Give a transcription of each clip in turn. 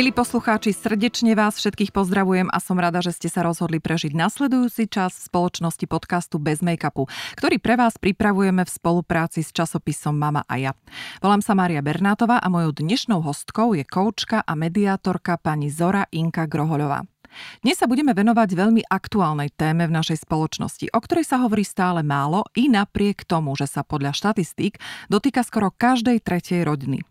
Milí poslucháči, srdečne vás všetkých pozdravujem a som rada, že ste sa rozhodli prežiť nasledujúci čas v spoločnosti podcastu Bez make-upu, ktorý pre vás pripravujeme v spolupráci s časopisom Mama a ja. Volám sa Mária Bernátová a mojou dnešnou hostkou je koučka a mediátorka pani Zora Inka Grohoľová. Dnes sa budeme venovať veľmi aktuálnej téme v našej spoločnosti, o ktorej sa hovorí stále málo i napriek tomu, že sa podľa štatistík dotýka skoro každej tretej rodiny.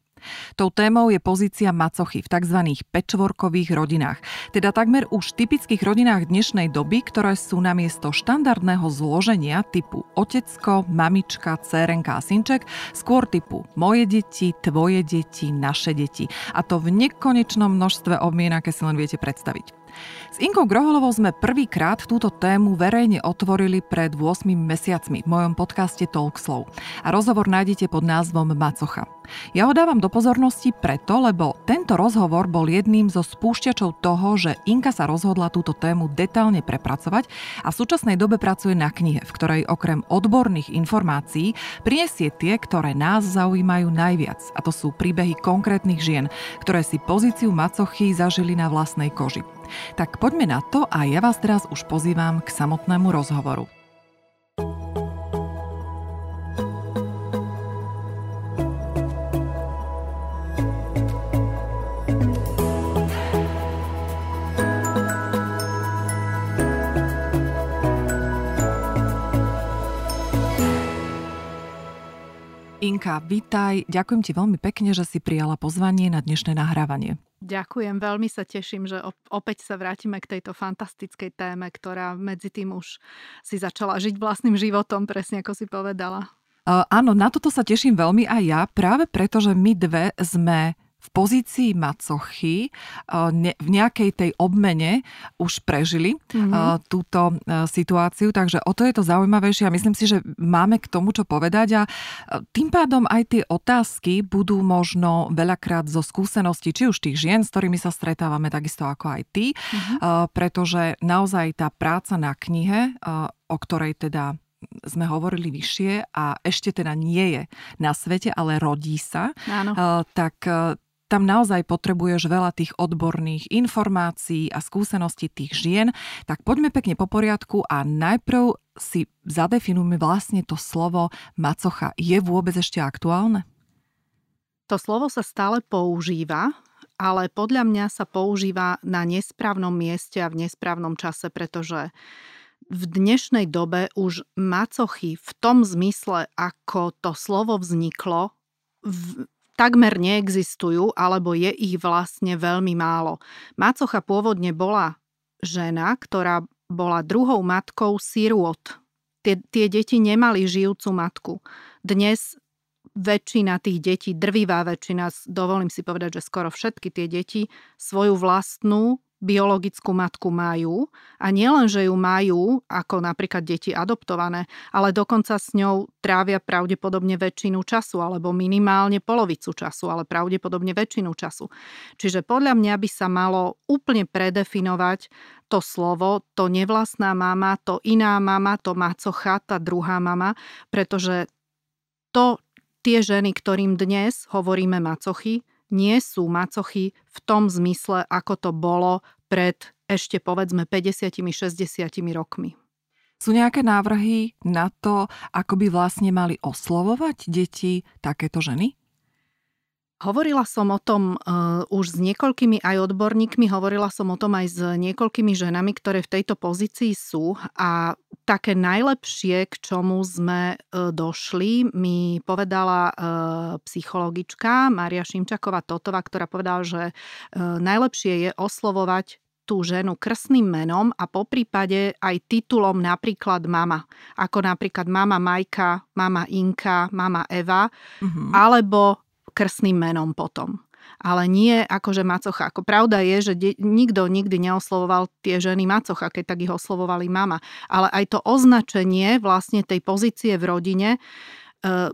Tou témou je pozícia macochy v tzv. pečvorkových rodinách, teda takmer už typických rodinách dnešnej doby, ktoré sú na miesto štandardného zloženia typu otecko, mamička, cérenka a synček, skôr typu moje deti, tvoje deti, naše deti. A to v nekonečnom množstve obmien, aké si len viete predstaviť. S Inkou Groholovou sme prvýkrát túto tému verejne otvorili pred 8 mesiacmi v mojom podcaste Talkslow. A rozhovor nájdete pod názvom Macocha. Ja ho dávam do pozornosti preto, lebo tento rozhovor bol jedným zo spúšťačov toho, že Inka sa rozhodla túto tému detálne prepracovať a v súčasnej dobe pracuje na knihe, v ktorej okrem odborných informácií prinesie tie, ktoré nás zaujímajú najviac. A to sú príbehy konkrétnych žien, ktoré si pozíciu macochy zažili na vlastnej koži. Tak poďme na to a ja vás teraz už pozývam k samotnému rozhovoru. Inka, vítaj. Ďakujem ti veľmi pekne, že si prijala pozvanie na dnešné nahrávanie. Ďakujem, veľmi sa teším, že opäť sa vrátime k tejto fantastickej téme, ktorá medzi tým už si začala žiť vlastným životom, presne ako si povedala. Uh, áno, na toto sa teším veľmi aj ja, práve preto, že my dve sme v pozícii macochy v nejakej tej obmene už prežili mm-hmm. túto situáciu, takže o to je to zaujímavejšie a myslím si, že máme k tomu čo povedať a tým pádom aj tie otázky budú možno veľakrát zo skúseností, či už tých žien, s ktorými sa stretávame, takisto ako aj ty, mm-hmm. pretože naozaj tá práca na knihe, o ktorej teda sme hovorili vyššie a ešte teda nie je na svete, ale rodí sa, Áno. tak tam naozaj potrebuješ veľa tých odborných informácií a skúseností tých žien, tak poďme pekne po poriadku a najprv si zadefinujme vlastne to slovo macocha. Je vôbec ešte aktuálne? To slovo sa stále používa, ale podľa mňa sa používa na nesprávnom mieste a v nesprávnom čase, pretože v dnešnej dobe už macochy v tom zmysle, ako to slovo vzniklo, v, takmer neexistujú, alebo je ich vlastne veľmi málo. Macocha pôvodne bola žena, ktorá bola druhou matkou sirôt. Tie, tie deti nemali žijúcu matku. Dnes väčšina tých detí, drvivá väčšina, dovolím si povedať, že skoro všetky tie deti svoju vlastnú biologickú matku majú a nielen, že ju majú, ako napríklad deti adoptované, ale dokonca s ňou trávia pravdepodobne väčšinu času, alebo minimálne polovicu času, ale pravdepodobne väčšinu času. Čiže podľa mňa by sa malo úplne predefinovať to slovo, to nevlastná mama, to iná mama, to macocha, tá druhá mama, pretože to tie ženy, ktorým dnes hovoríme macochy, nie sú macochy v tom zmysle, ako to bolo pred ešte povedzme 50-60 rokmi. Sú nejaké návrhy na to, ako by vlastne mali oslovovať deti takéto ženy? Hovorila som o tom uh, už s niekoľkými aj odborníkmi, hovorila som o tom aj s niekoľkými ženami, ktoré v tejto pozícii sú a také najlepšie, k čomu sme uh, došli, mi povedala uh, psychologička Maria Šimčaková Totová, ktorá povedala, že uh, najlepšie je oslovovať tú ženu krstným menom a po prípade aj titulom napríklad mama. Ako napríklad mama Majka, mama Inka, mama Eva, uh-huh. alebo krstným menom potom. Ale nie akože macocha. Ako pravda je, že de- nikto nikdy neoslovoval tie ženy macocha, keď tak ich oslovovali mama. Ale aj to označenie vlastne tej pozície v rodine, e,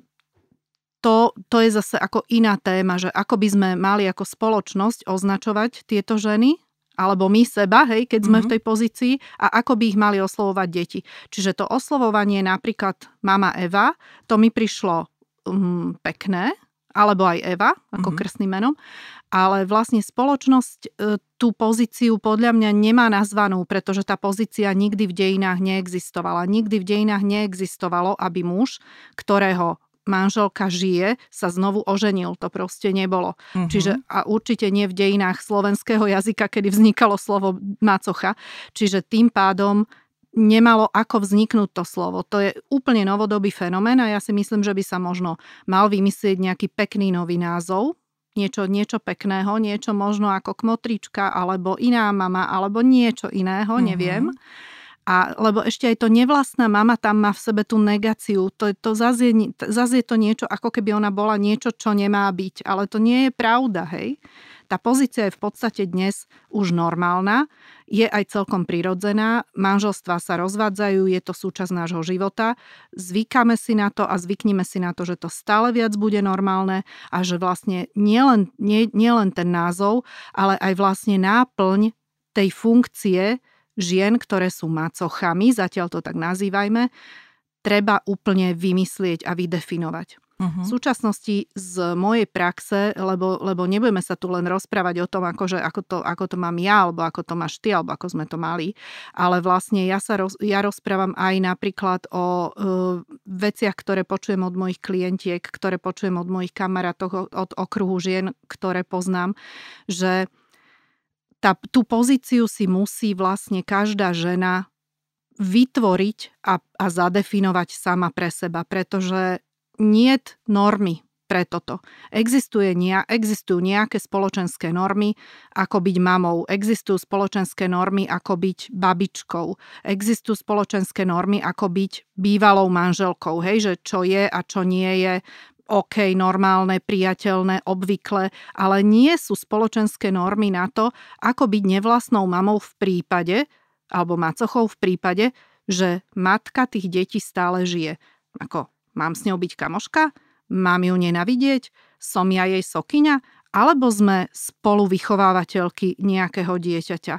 to, to je zase ako iná téma, že ako by sme mali ako spoločnosť označovať tieto ženy, alebo my seba, hej, keď sme mm-hmm. v mhm. tej pozícii a ako by ich mali oslovovať deti. Čiže to oslovovanie napríklad mama Eva, to mi prišlo um, pekné, alebo aj Eva, ako mm-hmm. krstným menom, ale vlastne spoločnosť e, tú pozíciu podľa mňa nemá nazvanú, pretože tá pozícia nikdy v dejinách neexistovala. Nikdy v dejinách neexistovalo, aby muž, ktorého manželka žije, sa znovu oženil. To proste nebolo. Mm-hmm. Čiže a určite nie v dejinách slovenského jazyka, kedy vznikalo slovo macocha. Čiže tým pádom nemalo ako vzniknúť to slovo. To je úplne novodobý fenomén a ja si myslím, že by sa možno mal vymyslieť nejaký pekný nový názov, niečo, niečo pekného, niečo možno ako kmotrička alebo iná mama alebo niečo iného, mm-hmm. neviem. A, lebo ešte aj to nevlastná mama tam má v sebe tú negáciu. To, to zase, je, zase je to niečo, ako keby ona bola niečo, čo nemá byť. Ale to nie je pravda, hej. Tá pozícia je v podstate dnes už normálna, je aj celkom prirodzená, manželstvá sa rozvádzajú, je to súčasť nášho života, zvykáme si na to a zvyknime si na to, že to stále viac bude normálne a že vlastne nielen nie, nie ten názov, ale aj vlastne náplň tej funkcie žien, ktoré sú macochami, zatiaľ to tak nazývajme, treba úplne vymyslieť a vydefinovať. Uh-huh. V súčasnosti z mojej praxe, lebo, lebo nebudeme sa tu len rozprávať o tom, akože, ako, to, ako to mám ja, alebo ako to máš ty, alebo ako sme to mali, ale vlastne ja sa roz, ja rozprávam aj napríklad o uh, veciach, ktoré počujem od mojich klientiek, ktoré počujem od mojich kamarátov, od okruhu žien, ktoré poznám, že tá, tú pozíciu si musí vlastne každá žena vytvoriť a, a zadefinovať sama pre seba, pretože niet normy pre toto. Existuje, existujú nejaké spoločenské normy, ako byť mamou, existujú spoločenské normy, ako byť babičkou, existujú spoločenské normy, ako byť bývalou manželkou, hej, že čo je a čo nie je OK, normálne, priateľné, obvykle, ale nie sú spoločenské normy na to, ako byť nevlastnou mamou v prípade, alebo macochou v prípade, že matka tých detí stále žije. Ako Mám s ňou byť kamoška? Mám ju nenavidieť? Som ja jej sokyňa? Alebo sme spolu vychovávateľky nejakého dieťaťa?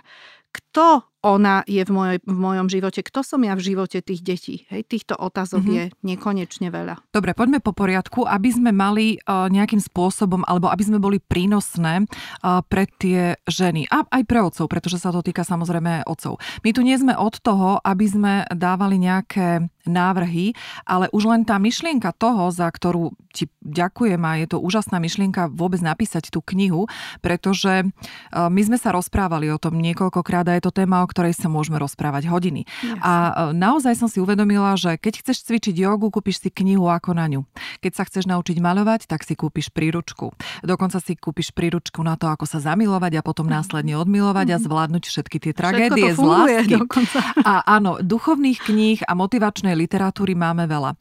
Kto ona je v, mojej, v mojom živote, kto som ja v živote tých detí. Hej, týchto otázok mm-hmm. je nekonečne veľa. Dobre, poďme po poriadku, aby sme mali uh, nejakým spôsobom, alebo aby sme boli prínosné uh, pre tie ženy a aj pre otcov, pretože sa to týka samozrejme otcov. My tu nie sme od toho, aby sme dávali nejaké návrhy, ale už len tá myšlienka toho, za ktorú ti ďakujem a je to úžasná myšlienka vôbec napísať tú knihu, pretože my sme sa rozprávali o tom niekoľkokrát a je to téma, o ktorej sa môžeme rozprávať hodiny. Jasne. A e, naozaj som si uvedomila, že keď chceš cvičiť jogu, kúpiš si knihu ako na ňu. Keď sa chceš naučiť maľovať, tak si kúpiš príručku. Dokonca si kúpiš príručku na to, ako sa zamilovať a potom následne odmilovať a mhm. zvládnuť všetky tie tragédie z lásky. Dokonca. A áno, duchovných kníh a motivačnej literatúry máme veľa.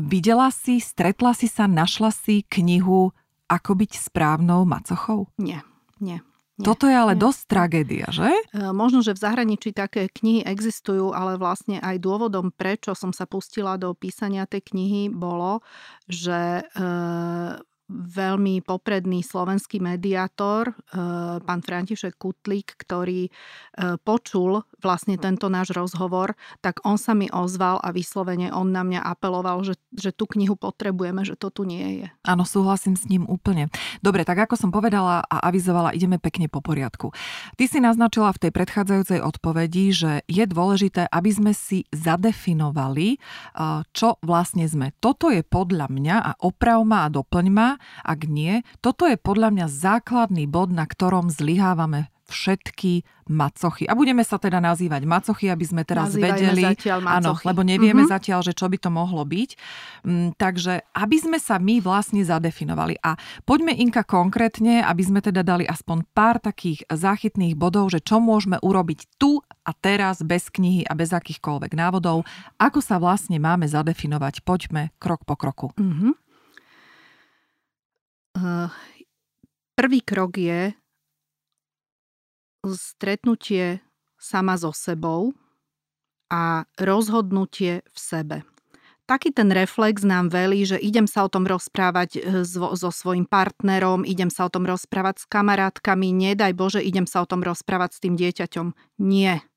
Videla si, stretla si sa, našla si knihu Ako byť správnou macochou? Nie, nie. Nie, Toto je ale nie. dosť tragédia, že? E, možno, že v zahraničí také knihy existujú, ale vlastne aj dôvodom, prečo som sa pustila do písania tej knihy, bolo, že e, veľmi popredný slovenský mediátor, eh, pán František Kutlík, ktorý eh, počul vlastne tento náš rozhovor, tak on sa mi ozval a vyslovene on na mňa apeloval, že, že tú knihu potrebujeme, že to tu nie je. Áno, súhlasím s ním úplne. Dobre, tak ako som povedala a avizovala, ideme pekne po poriadku. Ty si naznačila v tej predchádzajúcej odpovedi, že je dôležité, aby sme si zadefinovali, eh, čo vlastne sme. Toto je podľa mňa a oprav ma a doplň ma ak nie, toto je podľa mňa základný bod, na ktorom zlyhávame všetky macochy. A budeme sa teda nazývať macochy, aby sme teraz Nazývajme vedeli. Áno, lebo nevieme mm-hmm. zatiaľ, že čo by to mohlo byť. Mm, takže aby sme sa my vlastne zadefinovali. A poďme Inka konkrétne, aby sme teda dali aspoň pár takých záchytných bodov, že čo môžeme urobiť tu a teraz bez knihy a bez akýchkoľvek návodov. Ako sa vlastne máme zadefinovať? Poďme krok po kroku. Mm-hmm. Prvý krok je stretnutie sama so sebou a rozhodnutie v sebe. Taký ten reflex nám velí, že idem sa o tom rozprávať e, so, so svojim partnerom, idem sa o tom rozprávať s kamarátkami, nedaj Bože, idem sa o tom rozprávať s tým dieťaťom. Nie.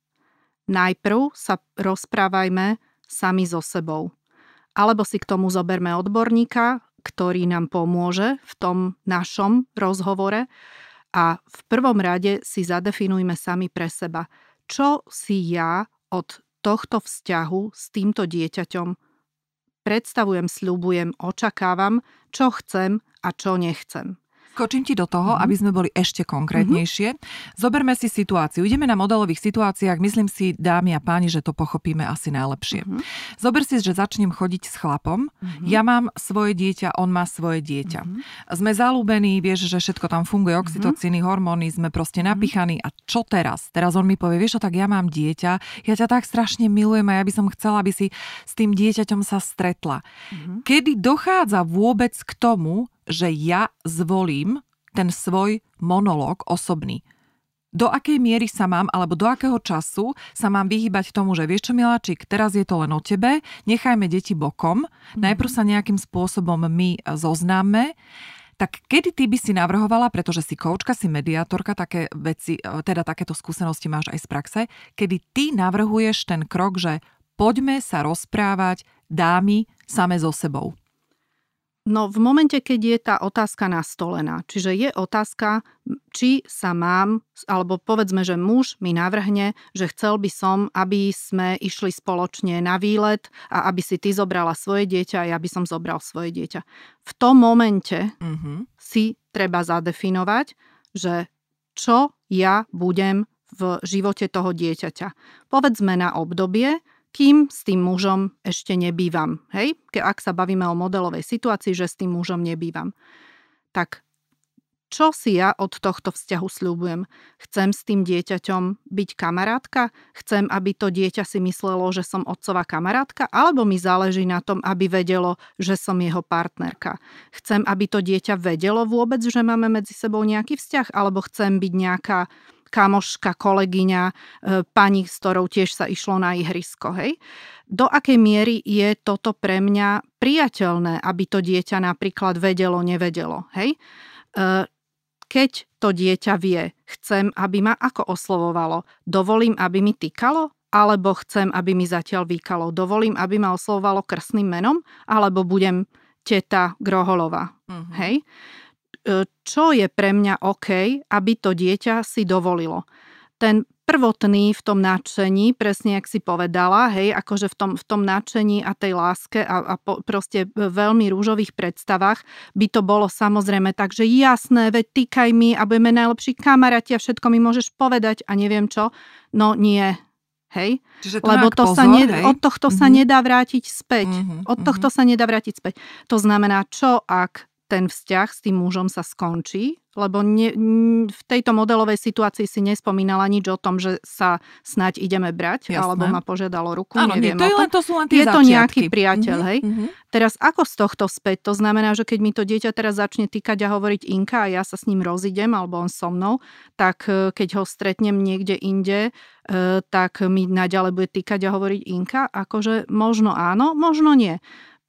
Najprv sa rozprávajme sami so sebou alebo si k tomu zoberme odborníka, ktorý nám pomôže v tom našom rozhovore. A v prvom rade si zadefinujme sami pre seba, čo si ja od tohto vzťahu s týmto dieťaťom predstavujem, sľubujem, očakávam, čo chcem a čo nechcem. Skočím ti do toho, mm-hmm. aby sme boli ešte konkrétnejšie. Mm-hmm. Zoberme si situáciu. Ideme na modelových situáciách. Myslím si, dámy a páni, že to pochopíme asi najlepšie. Mm-hmm. Zober si, že začnem chodiť s chlapom. Mm-hmm. Ja mám svoje dieťa, on má svoje dieťa. Mm-hmm. Sme zalúbení, vieš, že všetko tam funguje, mhm. oxytocíny, mm-hmm. hormóny, sme proste mhm. napichaní. A čo teraz? Teraz on mi povie, vieš tak ja mám dieťa, ja ťa tak strašne milujem a ja by som chcela, aby si s tým dieťaťom sa stretla. Mm-hmm. Kedy dochádza vôbec k tomu, že ja zvolím ten svoj monológ osobný. Do akej miery sa mám, alebo do akého času sa mám vyhýbať tomu, že vieš čo, Miláčik, teraz je to len o tebe, nechajme deti bokom, mm-hmm. najprv sa nejakým spôsobom my zoznáme, tak kedy ty by si navrhovala, pretože si koučka, si mediátorka, také veci, teda takéto skúsenosti máš aj z praxe, kedy ty navrhuješ ten krok, že poďme sa rozprávať dámy same so sebou. No v momente, keď je tá otázka nastolená, čiže je otázka, či sa mám, alebo povedzme, že muž mi navrhne, že chcel by som, aby sme išli spoločne na výlet a aby si ty zobrala svoje dieťa a ja by som zobral svoje dieťa. V tom momente mm-hmm. si treba zadefinovať, že čo ja budem v živote toho dieťaťa. Povedzme na obdobie, kým s tým mužom ešte nebývam. Hej? Ak sa bavíme o modelovej situácii, že s tým mužom nebývam. Tak čo si ja od tohto vzťahu sľubujem? Chcem s tým dieťaťom byť kamarátka? Chcem, aby to dieťa si myslelo, že som otcová kamarátka? Alebo mi záleží na tom, aby vedelo, že som jeho partnerka? Chcem, aby to dieťa vedelo vôbec, že máme medzi sebou nejaký vzťah? Alebo chcem byť nejaká kamoška, kolegyňa, e, pani, s ktorou tiež sa išlo na ihrisko. Hej? Do akej miery je toto pre mňa priateľné, aby to dieťa napríklad vedelo, nevedelo. Hej? E, keď to dieťa vie, chcem, aby ma ako oslovovalo, dovolím, aby mi týkalo, alebo chcem, aby mi zatiaľ výkalo, dovolím, aby ma oslovovalo krstným menom, alebo budem teta Groholova. Uh-huh. Hej? E, čo je pre mňa OK, aby to dieťa si dovolilo. Ten prvotný v tom nadšení, presne jak si povedala, hej, akože v tom, v tom nadšení a tej láske a, a po, proste veľmi rúžových predstavách by to bolo samozrejme tak, že jasné, veď týkaj mi a budeme najlepší kamaráti a všetko mi môžeš povedať a neviem čo. No nie, Hej? Čiže to Lebo to pozor, sa ne, od tohto mm-hmm. sa mhm. nedá vrátiť späť. Mm-hmm. Od tohto mm-hmm. sa nedá vrátiť späť. To znamená, čo ak ten vzťah s tým mužom sa skončí, lebo ne, v tejto modelovej situácii si nespomínala nič o tom, že sa snať ideme brať, Jasné. alebo ma požiadalo ruku, Áno, neviem nie, to, je len, to sú len tie Je začiatky. to nejaký priateľ, mm-hmm, hej? Mm-hmm. Teraz ako z tohto späť? To znamená, že keď mi to dieťa teraz začne týkať a hovoriť Inka a ja sa s ním rozidem, alebo on so mnou, tak e, keď ho stretnem niekde inde, e, tak mi naďalej bude týkať a hovoriť Inka? Akože možno áno, možno nie.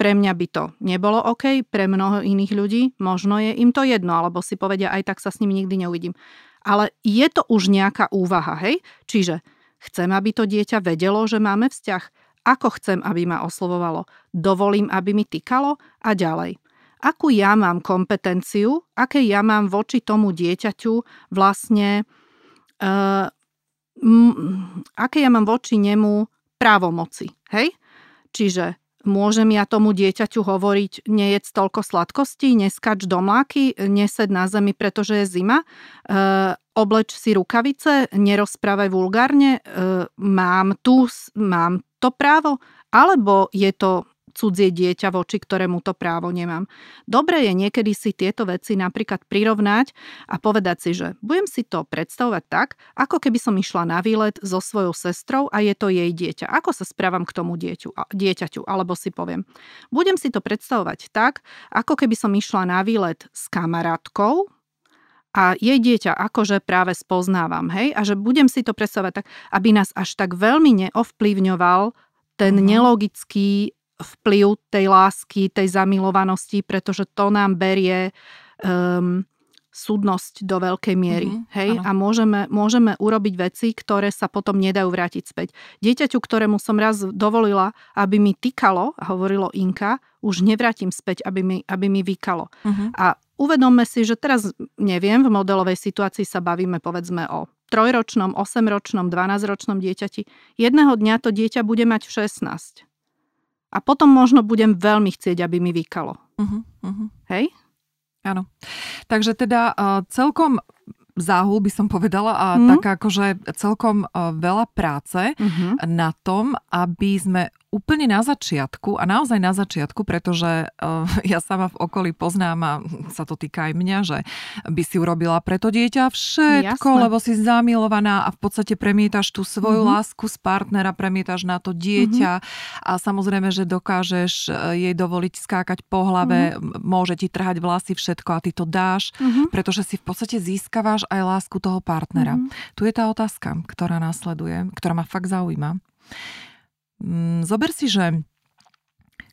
Pre mňa by to nebolo OK, pre mnoho iných ľudí možno je im to jedno, alebo si povedia, aj tak sa s ním nikdy neuvidím. Ale je to už nejaká úvaha, hej? Čiže chcem, aby to dieťa vedelo, že máme vzťah. Ako chcem, aby ma oslovovalo? Dovolím, aby mi týkalo? A ďalej. Akú ja mám kompetenciu, aké ja mám voči tomu dieťaťu vlastne, uh, m, aké ja mám voči nemu právomoci, hej? Čiže Môžem ja tomu dieťaťu hovoriť, nejedz toľko sladkostí, neskač do mláky, nesed na zemi, pretože je zima, e, obleč si rukavice, nerozprávaj vulgárne, e, mám tu, mám to právo, alebo je to cudzie dieťa, voči ktorému to právo nemám. Dobre je niekedy si tieto veci napríklad prirovnať a povedať si, že budem si to predstavovať tak, ako keby som išla na výlet so svojou sestrou a je to jej dieťa. Ako sa správam k tomu dieťu, dieťaťu? Alebo si poviem, budem si to predstavovať tak, ako keby som išla na výlet s kamarátkou, a jej dieťa akože práve spoznávam, hej, a že budem si to predstavovať tak, aby nás až tak veľmi neovplyvňoval ten mm. nelogický vplyv tej lásky, tej zamilovanosti, pretože to nám berie um, súdnosť do veľkej miery. Mm-hmm, hej? A môžeme, môžeme urobiť veci, ktoré sa potom nedajú vrátiť späť. Dieťaťu, ktorému som raz dovolila, aby mi tykalo, a hovorilo Inka, už nevrátim späť, aby mi, aby mi vykalo. Mm-hmm. A uvedomme si, že teraz, neviem, v modelovej situácii sa bavíme povedzme o trojročnom, osemročnom, 12-ročnom dieťati. Jedného dňa to dieťa bude mať 16. A potom možno budem veľmi chcieť, aby mi vykalo. Uh-huh, uh-huh. Hej? Áno. Takže teda uh, celkom záhul by som povedala a mm. tak akože celkom uh, veľa práce mm-hmm. na tom, aby sme úplne na začiatku a naozaj na začiatku, pretože uh, ja sama v okolí poznám a sa to týka aj mňa, že by si urobila pre to dieťa všetko, Jasne. lebo si zamilovaná a v podstate premietaš tú svoju mm-hmm. lásku z partnera, premietaš na to dieťa mm-hmm. a samozrejme, že dokážeš e, jej dovoliť skákať po hlave, mm-hmm. môže ti trhať vlasy, všetko a ty to dáš, mm-hmm. pretože si v podstate získavaš aj lásku toho partnera. Mm-hmm. Tu je tá otázka, ktorá následuje, ktorá ma fakt zaujíma. Mm, zober si, že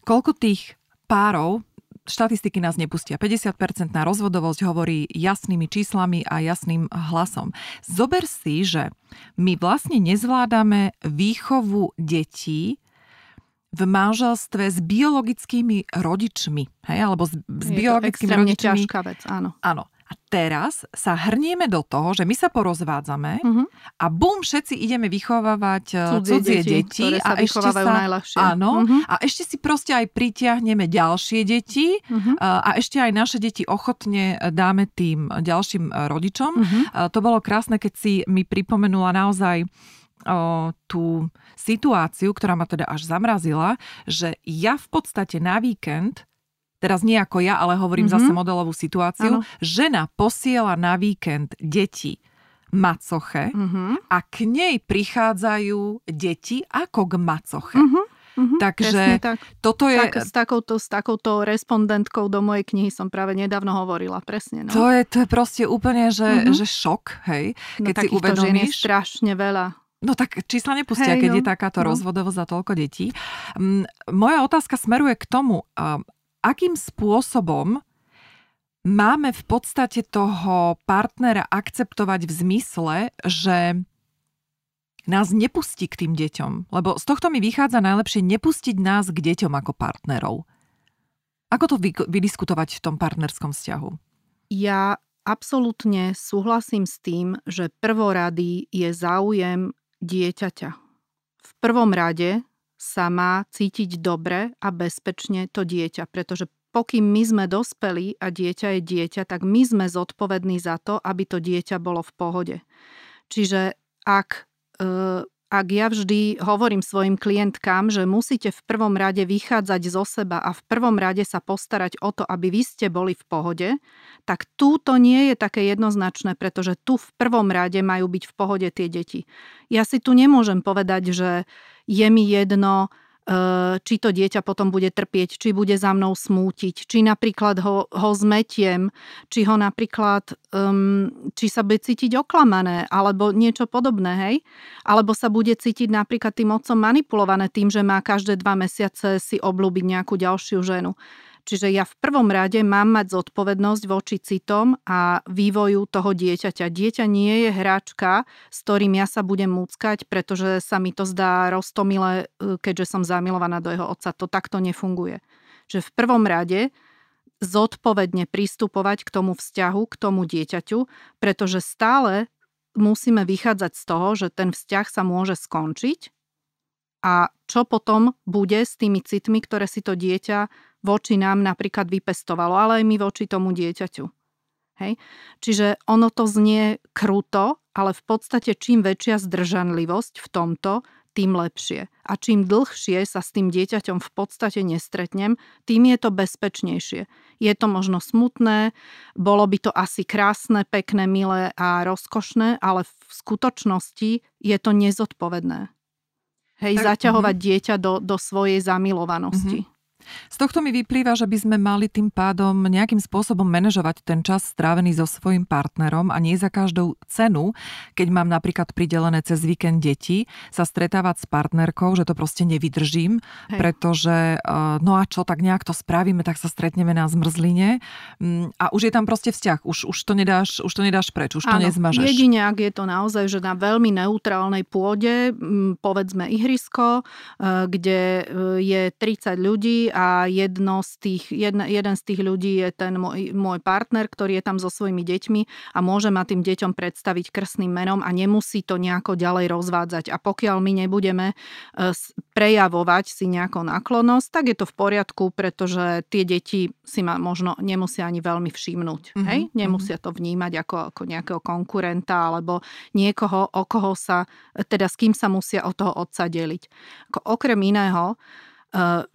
koľko tých párov, štatistiky nás nepustia. 50% na rozvodovosť hovorí jasnými číslami a jasným hlasom. Zober si, že my vlastne nezvládame výchovu detí v manželstve s biologickými rodičmi, hej, alebo s, s biologickými rodičmi. ťažká vec, áno. Áno. A teraz sa hrnieme do toho, že my sa porozvádzame uh-huh. a bum, všetci ideme vychovávať e, cudzie, cudzie deti, deti a ešte sa najľahšie. Áno, uh-huh. a ešte si proste aj pritiahneme ďalšie deti uh-huh. a ešte aj naše deti ochotne dáme tým ďalším rodičom. Uh-huh. To bolo krásne, keď si mi pripomenula naozaj o, tú situáciu, ktorá ma teda až zamrazila, že ja v podstate na víkend teraz nie ako ja, ale hovorím mm-hmm. zase modelovú situáciu, ano. žena posiela na víkend deti macoche mm-hmm. a k nej prichádzajú deti ako k macoche. Mm-hmm. Mm-hmm, Takže tak. toto je... Tak, s, takouto, s takouto respondentkou do mojej knihy som práve nedávno hovorila, presne. No. To, je, to je proste úplne, že, mm-hmm. že šok, hej, no keď no, si uvedomíš. je strašne veľa. No tak čísla nepustia, hey, keď no. je takáto no. rozvodovosť za toľko detí. Moja otázka smeruje k tomu, akým spôsobom máme v podstate toho partnera akceptovať v zmysle, že nás nepustí k tým deťom. Lebo z tohto mi vychádza najlepšie nepustiť nás k deťom ako partnerov. Ako to vy, vydiskutovať v tom partnerskom vzťahu? Ja absolútne súhlasím s tým, že prvorady je záujem dieťaťa. V prvom rade sa má cítiť dobre a bezpečne to dieťa, pretože pokým my sme dospeli a dieťa je dieťa, tak my sme zodpovední za to, aby to dieťa bolo v pohode. Čiže ak e, ak ja vždy hovorím svojim klientkám, že musíte v prvom rade vychádzať zo seba a v prvom rade sa postarať o to, aby vy ste boli v pohode, tak tu to nie je také jednoznačné, pretože tu v prvom rade majú byť v pohode tie deti. Ja si tu nemôžem povedať, že je mi jedno, Eh, či to dieťa potom bude trpieť, či bude za mnou smútiť, či napríklad ho, ho zmetiem, či ho napríklad, um, či sa bude cítiť oklamané, alebo niečo podobné, hej? Alebo sa bude cítiť napríklad tým otcom manipulované tým, že má každé dva mesiace si oblúbiť nejakú ďalšiu ženu. Čiže ja v prvom rade mám mať zodpovednosť voči citom a vývoju toho dieťaťa. Dieťa nie je hráčka, s ktorým ja sa budem múckať, pretože sa mi to zdá roztomile, keďže som zamilovaná do jeho otca. To takto nefunguje. Že v prvom rade zodpovedne pristupovať k tomu vzťahu, k tomu dieťaťu, pretože stále musíme vychádzať z toho, že ten vzťah sa môže skončiť a čo potom bude s tými citmi, ktoré si to dieťa voči nám napríklad vypestovalo, ale aj my voči tomu dieťaťu. Hej? Čiže ono to znie kruto, ale v podstate čím väčšia zdržanlivosť v tomto, tým lepšie. A čím dlhšie sa s tým dieťaťom v podstate nestretnem, tým je to bezpečnejšie. Je to možno smutné, bolo by to asi krásne, pekné, milé a rozkošné, ale v skutočnosti je to nezodpovedné. Hej, tak, zaťahovať uh-huh. dieťa do, do svojej zamilovanosti. Uh-huh. Z tohto mi vyplýva, že by sme mali tým pádom nejakým spôsobom manažovať ten čas strávený so svojím partnerom a nie za každú cenu, keď mám napríklad pridelené cez víkend deti, sa stretávať s partnerkou, že to proste nevydržím, Hej. pretože eh, no a čo, tak nejak to spravíme, tak sa stretneme na zmrzline mm, a už je tam proste vzťah, už, už, to, nedáš, už to nedáš preč, už to nezmažeš. Jedine, ak je to naozaj, že na veľmi neutrálnej pôde, mm, povedzme ihrisko, eh, kde eh, je 30 ľudí a jedno z tých, jedna, jeden z tých ľudí je ten môj, môj partner, ktorý je tam so svojimi deťmi a môže ma tým deťom predstaviť krstným menom a nemusí to nejako ďalej rozvádzať. A pokiaľ my nebudeme e, prejavovať si nejakú náklonnosť, tak je to v poriadku, pretože tie deti si ma možno nemusia ani veľmi všimnúť. Mm-hmm. Hej? Mhm. Nemusia to vnímať ako, ako nejakého konkurenta alebo niekoho, o koho sa, teda s kým sa musia od toho otca deliť. Ako okrem iného,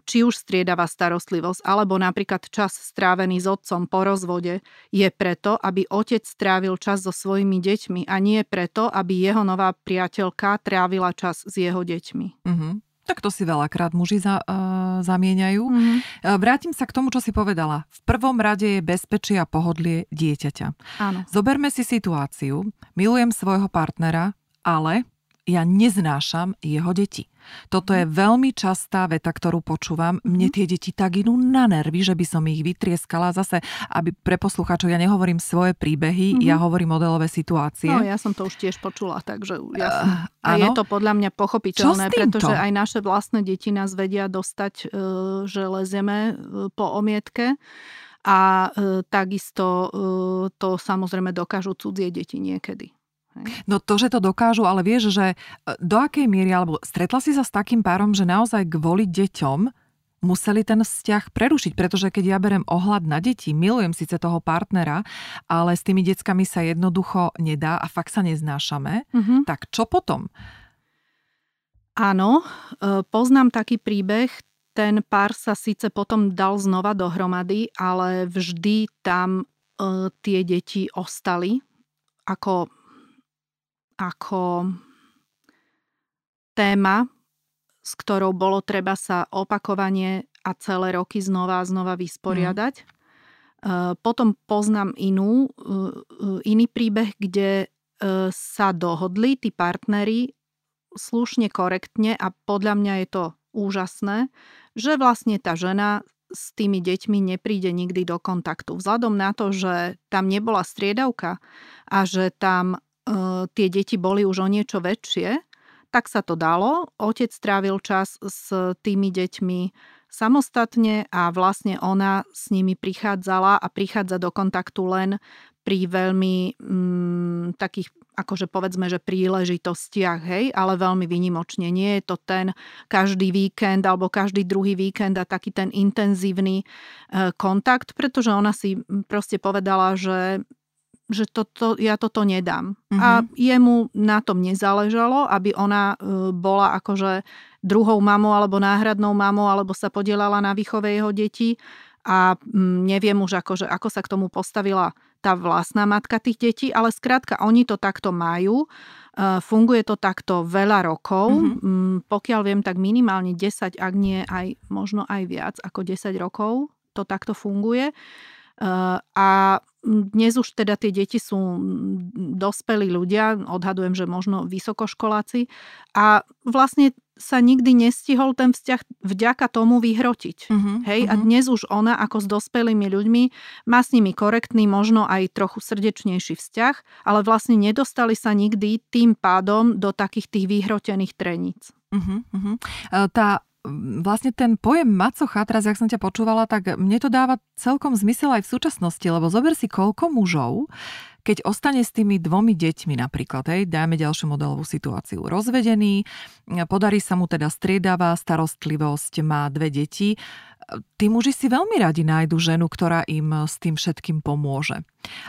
či už striedavá starostlivosť, alebo napríklad čas strávený s otcom po rozvode, je preto, aby otec strávil čas so svojimi deťmi a nie preto, aby jeho nová priateľka trávila čas s jeho deťmi. Mm-hmm. Tak to si veľakrát muži za, uh, zamieňajú. Mm-hmm. Vrátim sa k tomu, čo si povedala. V prvom rade je bezpečie a pohodlie dieťaťa. Áno. Zoberme si situáciu. Milujem svojho partnera, ale ja neznášam jeho deti. Toto je veľmi častá veta, ktorú počúvam. Mne mhm. tie deti tak idú na nervy, že by som ich vytrieskala. Zase, aby pre poslucháčov, ja nehovorím svoje príbehy, mm-hmm. ja hovorím modelové situácie. No, ja som to už tiež počula, takže jasne. Uh, a je to podľa mňa pochopiteľné, pretože aj naše vlastné deti nás vedia dostať, e, že lezieme e, po omietke. A e, takisto to samozrejme dokážu cudzie deti niekedy. No to, že to dokážu, ale vieš, že e, do akej miery, alebo stretla si sa s takým párom, že naozaj kvôli deťom museli ten vzťah prerušiť, pretože keď ja berem ohľad na deti, milujem síce toho partnera, ale s tými deckami sa jednoducho nedá a fakt sa neznášame, mm-hmm. tak čo potom? Áno, e, poznám taký príbeh, ten pár sa síce potom dal znova dohromady, ale vždy tam e, tie deti ostali ako ako téma, s ktorou bolo treba sa opakovanie a celé roky znova a znova vysporiadať. Mm. Potom poznám inú, iný príbeh, kde sa dohodli tí partneri slušne, korektne a podľa mňa je to úžasné, že vlastne tá žena s tými deťmi nepríde nikdy do kontaktu. Vzhľadom na to, že tam nebola striedavka a že tam tie deti boli už o niečo väčšie, tak sa to dalo. Otec strávil čas s tými deťmi samostatne a vlastne ona s nimi prichádzala a prichádza do kontaktu len pri veľmi mm, takých, akože povedzme, že príležitostiach, hej, ale veľmi vynimočne. Nie je to ten každý víkend alebo každý druhý víkend a taký ten intenzívny e, kontakt, pretože ona si proste povedala, že že toto, ja toto nedám. Mm-hmm. A mhm. jemu na tom nezáležalo, aby ona e, bola akože druhou mamou alebo náhradnou mamou, alebo sa podielala na výchove jeho detí. A mm, neviem už, akože, ako sa k tomu postavila tá vlastná matka tých detí, ale skrátka, oni to takto majú. E, funguje to takto veľa rokov. Mm-hmm. Pokiaľ viem, tak minimálne 10, ak nie aj možno aj viac ako 10 rokov to takto funguje. A dnes už teda tie deti sú dospelí ľudia, odhadujem, že možno vysokoškoláci a vlastne sa nikdy nestihol ten vzťah vďaka tomu vyhrotiť. Uh-huh, Hej? Uh-huh. A dnes už ona ako s dospelými ľuďmi má s nimi korektný, možno aj trochu srdečnejší vzťah, ale vlastne nedostali sa nikdy tým pádom do takých tých vyhrotených treníc. Uh-huh, uh-huh. Tá vlastne ten pojem macocha, teraz jak som ťa počúvala, tak mne to dáva celkom zmysel aj v súčasnosti, lebo zober si koľko mužov, keď ostane s tými dvomi deťmi napríklad, hej, dajme ďalšiu modelovú situáciu, rozvedený, podarí sa mu teda striedavá starostlivosť, má dve deti, tí muži si veľmi radi nájdu ženu, ktorá im s tým všetkým pomôže.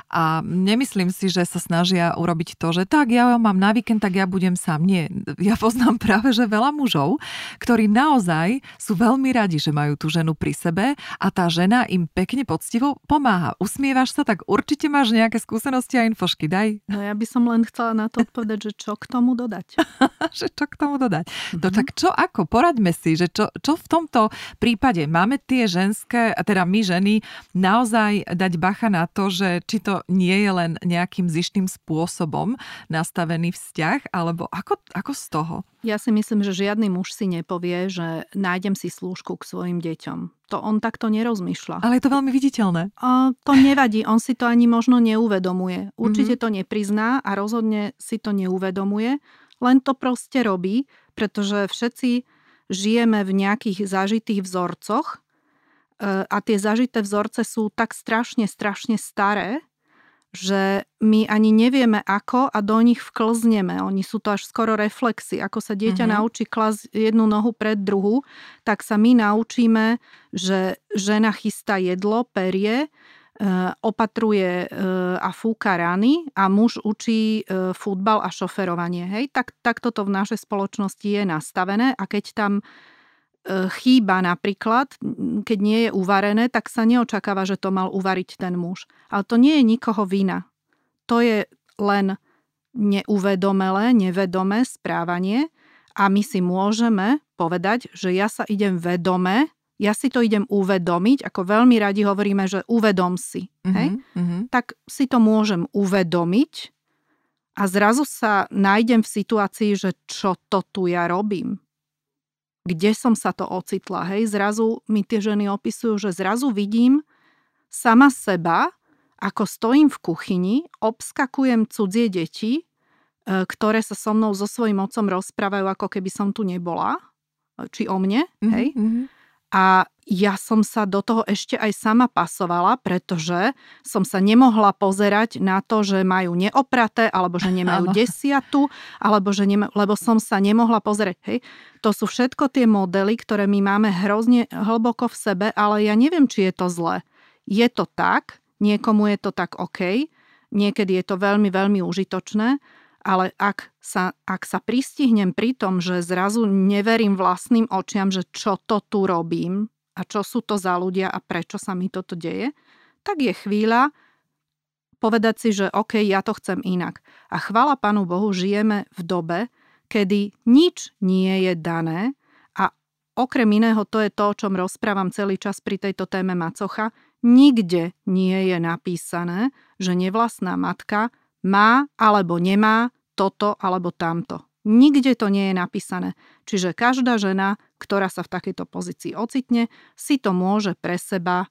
A nemyslím si, že sa snažia urobiť to, že tak, ja mám na víkend, tak ja budem sám. Nie, ja poznám práve, že veľa mužov, ktorí naozaj sú veľmi radi, že majú tú ženu pri sebe a tá žena im pekne poctivo pomáha. Usmievaš sa, tak určite máš nejaké skúsenosti a infošky, daj. No ja by som len chcela na to odpovedať, že čo k tomu dodať. že čo k tomu dodať. Mm-hmm. No tak čo ako? Poraďme si, že čo, čo v tomto prípade má máme tie ženské, a teda my ženy, naozaj dať bacha na to, že či to nie je len nejakým zištným spôsobom nastavený vzťah, alebo ako, ako z toho? Ja si myslím, že žiadny muž si nepovie, že nájdem si slúžku k svojim deťom. To on takto nerozmýšľa. Ale je to veľmi viditeľné. A to nevadí, on si to ani možno neuvedomuje. Určite mm-hmm. to neprizná a rozhodne si to neuvedomuje, len to proste robí, pretože všetci žijeme v nejakých zažitých vzorcoch e, a tie zažité vzorce sú tak strašne, strašne staré, že my ani nevieme ako a do nich vklzneme. Oni sú to až skoro reflexy. Ako sa dieťa mm-hmm. naučí klas jednu nohu pred druhú, tak sa my naučíme, že žena chystá jedlo, perie, opatruje e, a fúka rany a muž učí futbal a šoferovanie. Hej? Tak, tak toto v našej spoločnosti je nastavené a keď tam chýba napríklad, keď nie je uvarené, tak sa neočakáva, že to mal uvariť ten muž. Ale to nie je nikoho vina. To je len neuvedomelé, nevedomé správanie a my si môžeme povedať, že ja sa idem vedome, ja si to idem uvedomiť, ako veľmi radi hovoríme, že uvedom si. Mm-hmm, hej? Mm-hmm. Tak si to môžem uvedomiť a zrazu sa nájdem v situácii, že čo to tu ja robím kde som sa to ocitla. Hej, zrazu mi tie ženy opisujú, že zrazu vidím sama seba, ako stojím v kuchyni, obskakujem cudzie deti, e, ktoré sa so mnou, so svojím otcom rozprávajú, ako keby som tu nebola, či o mne, mm-hmm. hej. Mhm. A ja som sa do toho ešte aj sama pasovala, pretože som sa nemohla pozerať na to, že majú neopraté, alebo že nemajú desiatu, alebo že nemajú, lebo som sa nemohla pozerať. Hej. To sú všetko tie modely, ktoré my máme hrozne hlboko v sebe, ale ja neviem, či je to zlé. Je to tak, niekomu je to tak OK, niekedy je to veľmi, veľmi užitočné, ale ak sa, ak sa pristihnem pri tom, že zrazu neverím vlastným očiam, že čo to tu robím, a čo sú to za ľudia a prečo sa mi toto deje, tak je chvíľa povedať si, že OK, ja to chcem inak. A chvala Pánu Bohu, žijeme v dobe, kedy nič nie je dané a okrem iného to je to, o čom rozprávam celý čas pri tejto téme macocha, nikde nie je napísané, že nevlastná matka má alebo nemá toto alebo tamto. Nikde to nie je napísané. Čiže každá žena, ktorá sa v takejto pozícii ocitne, si to môže pre seba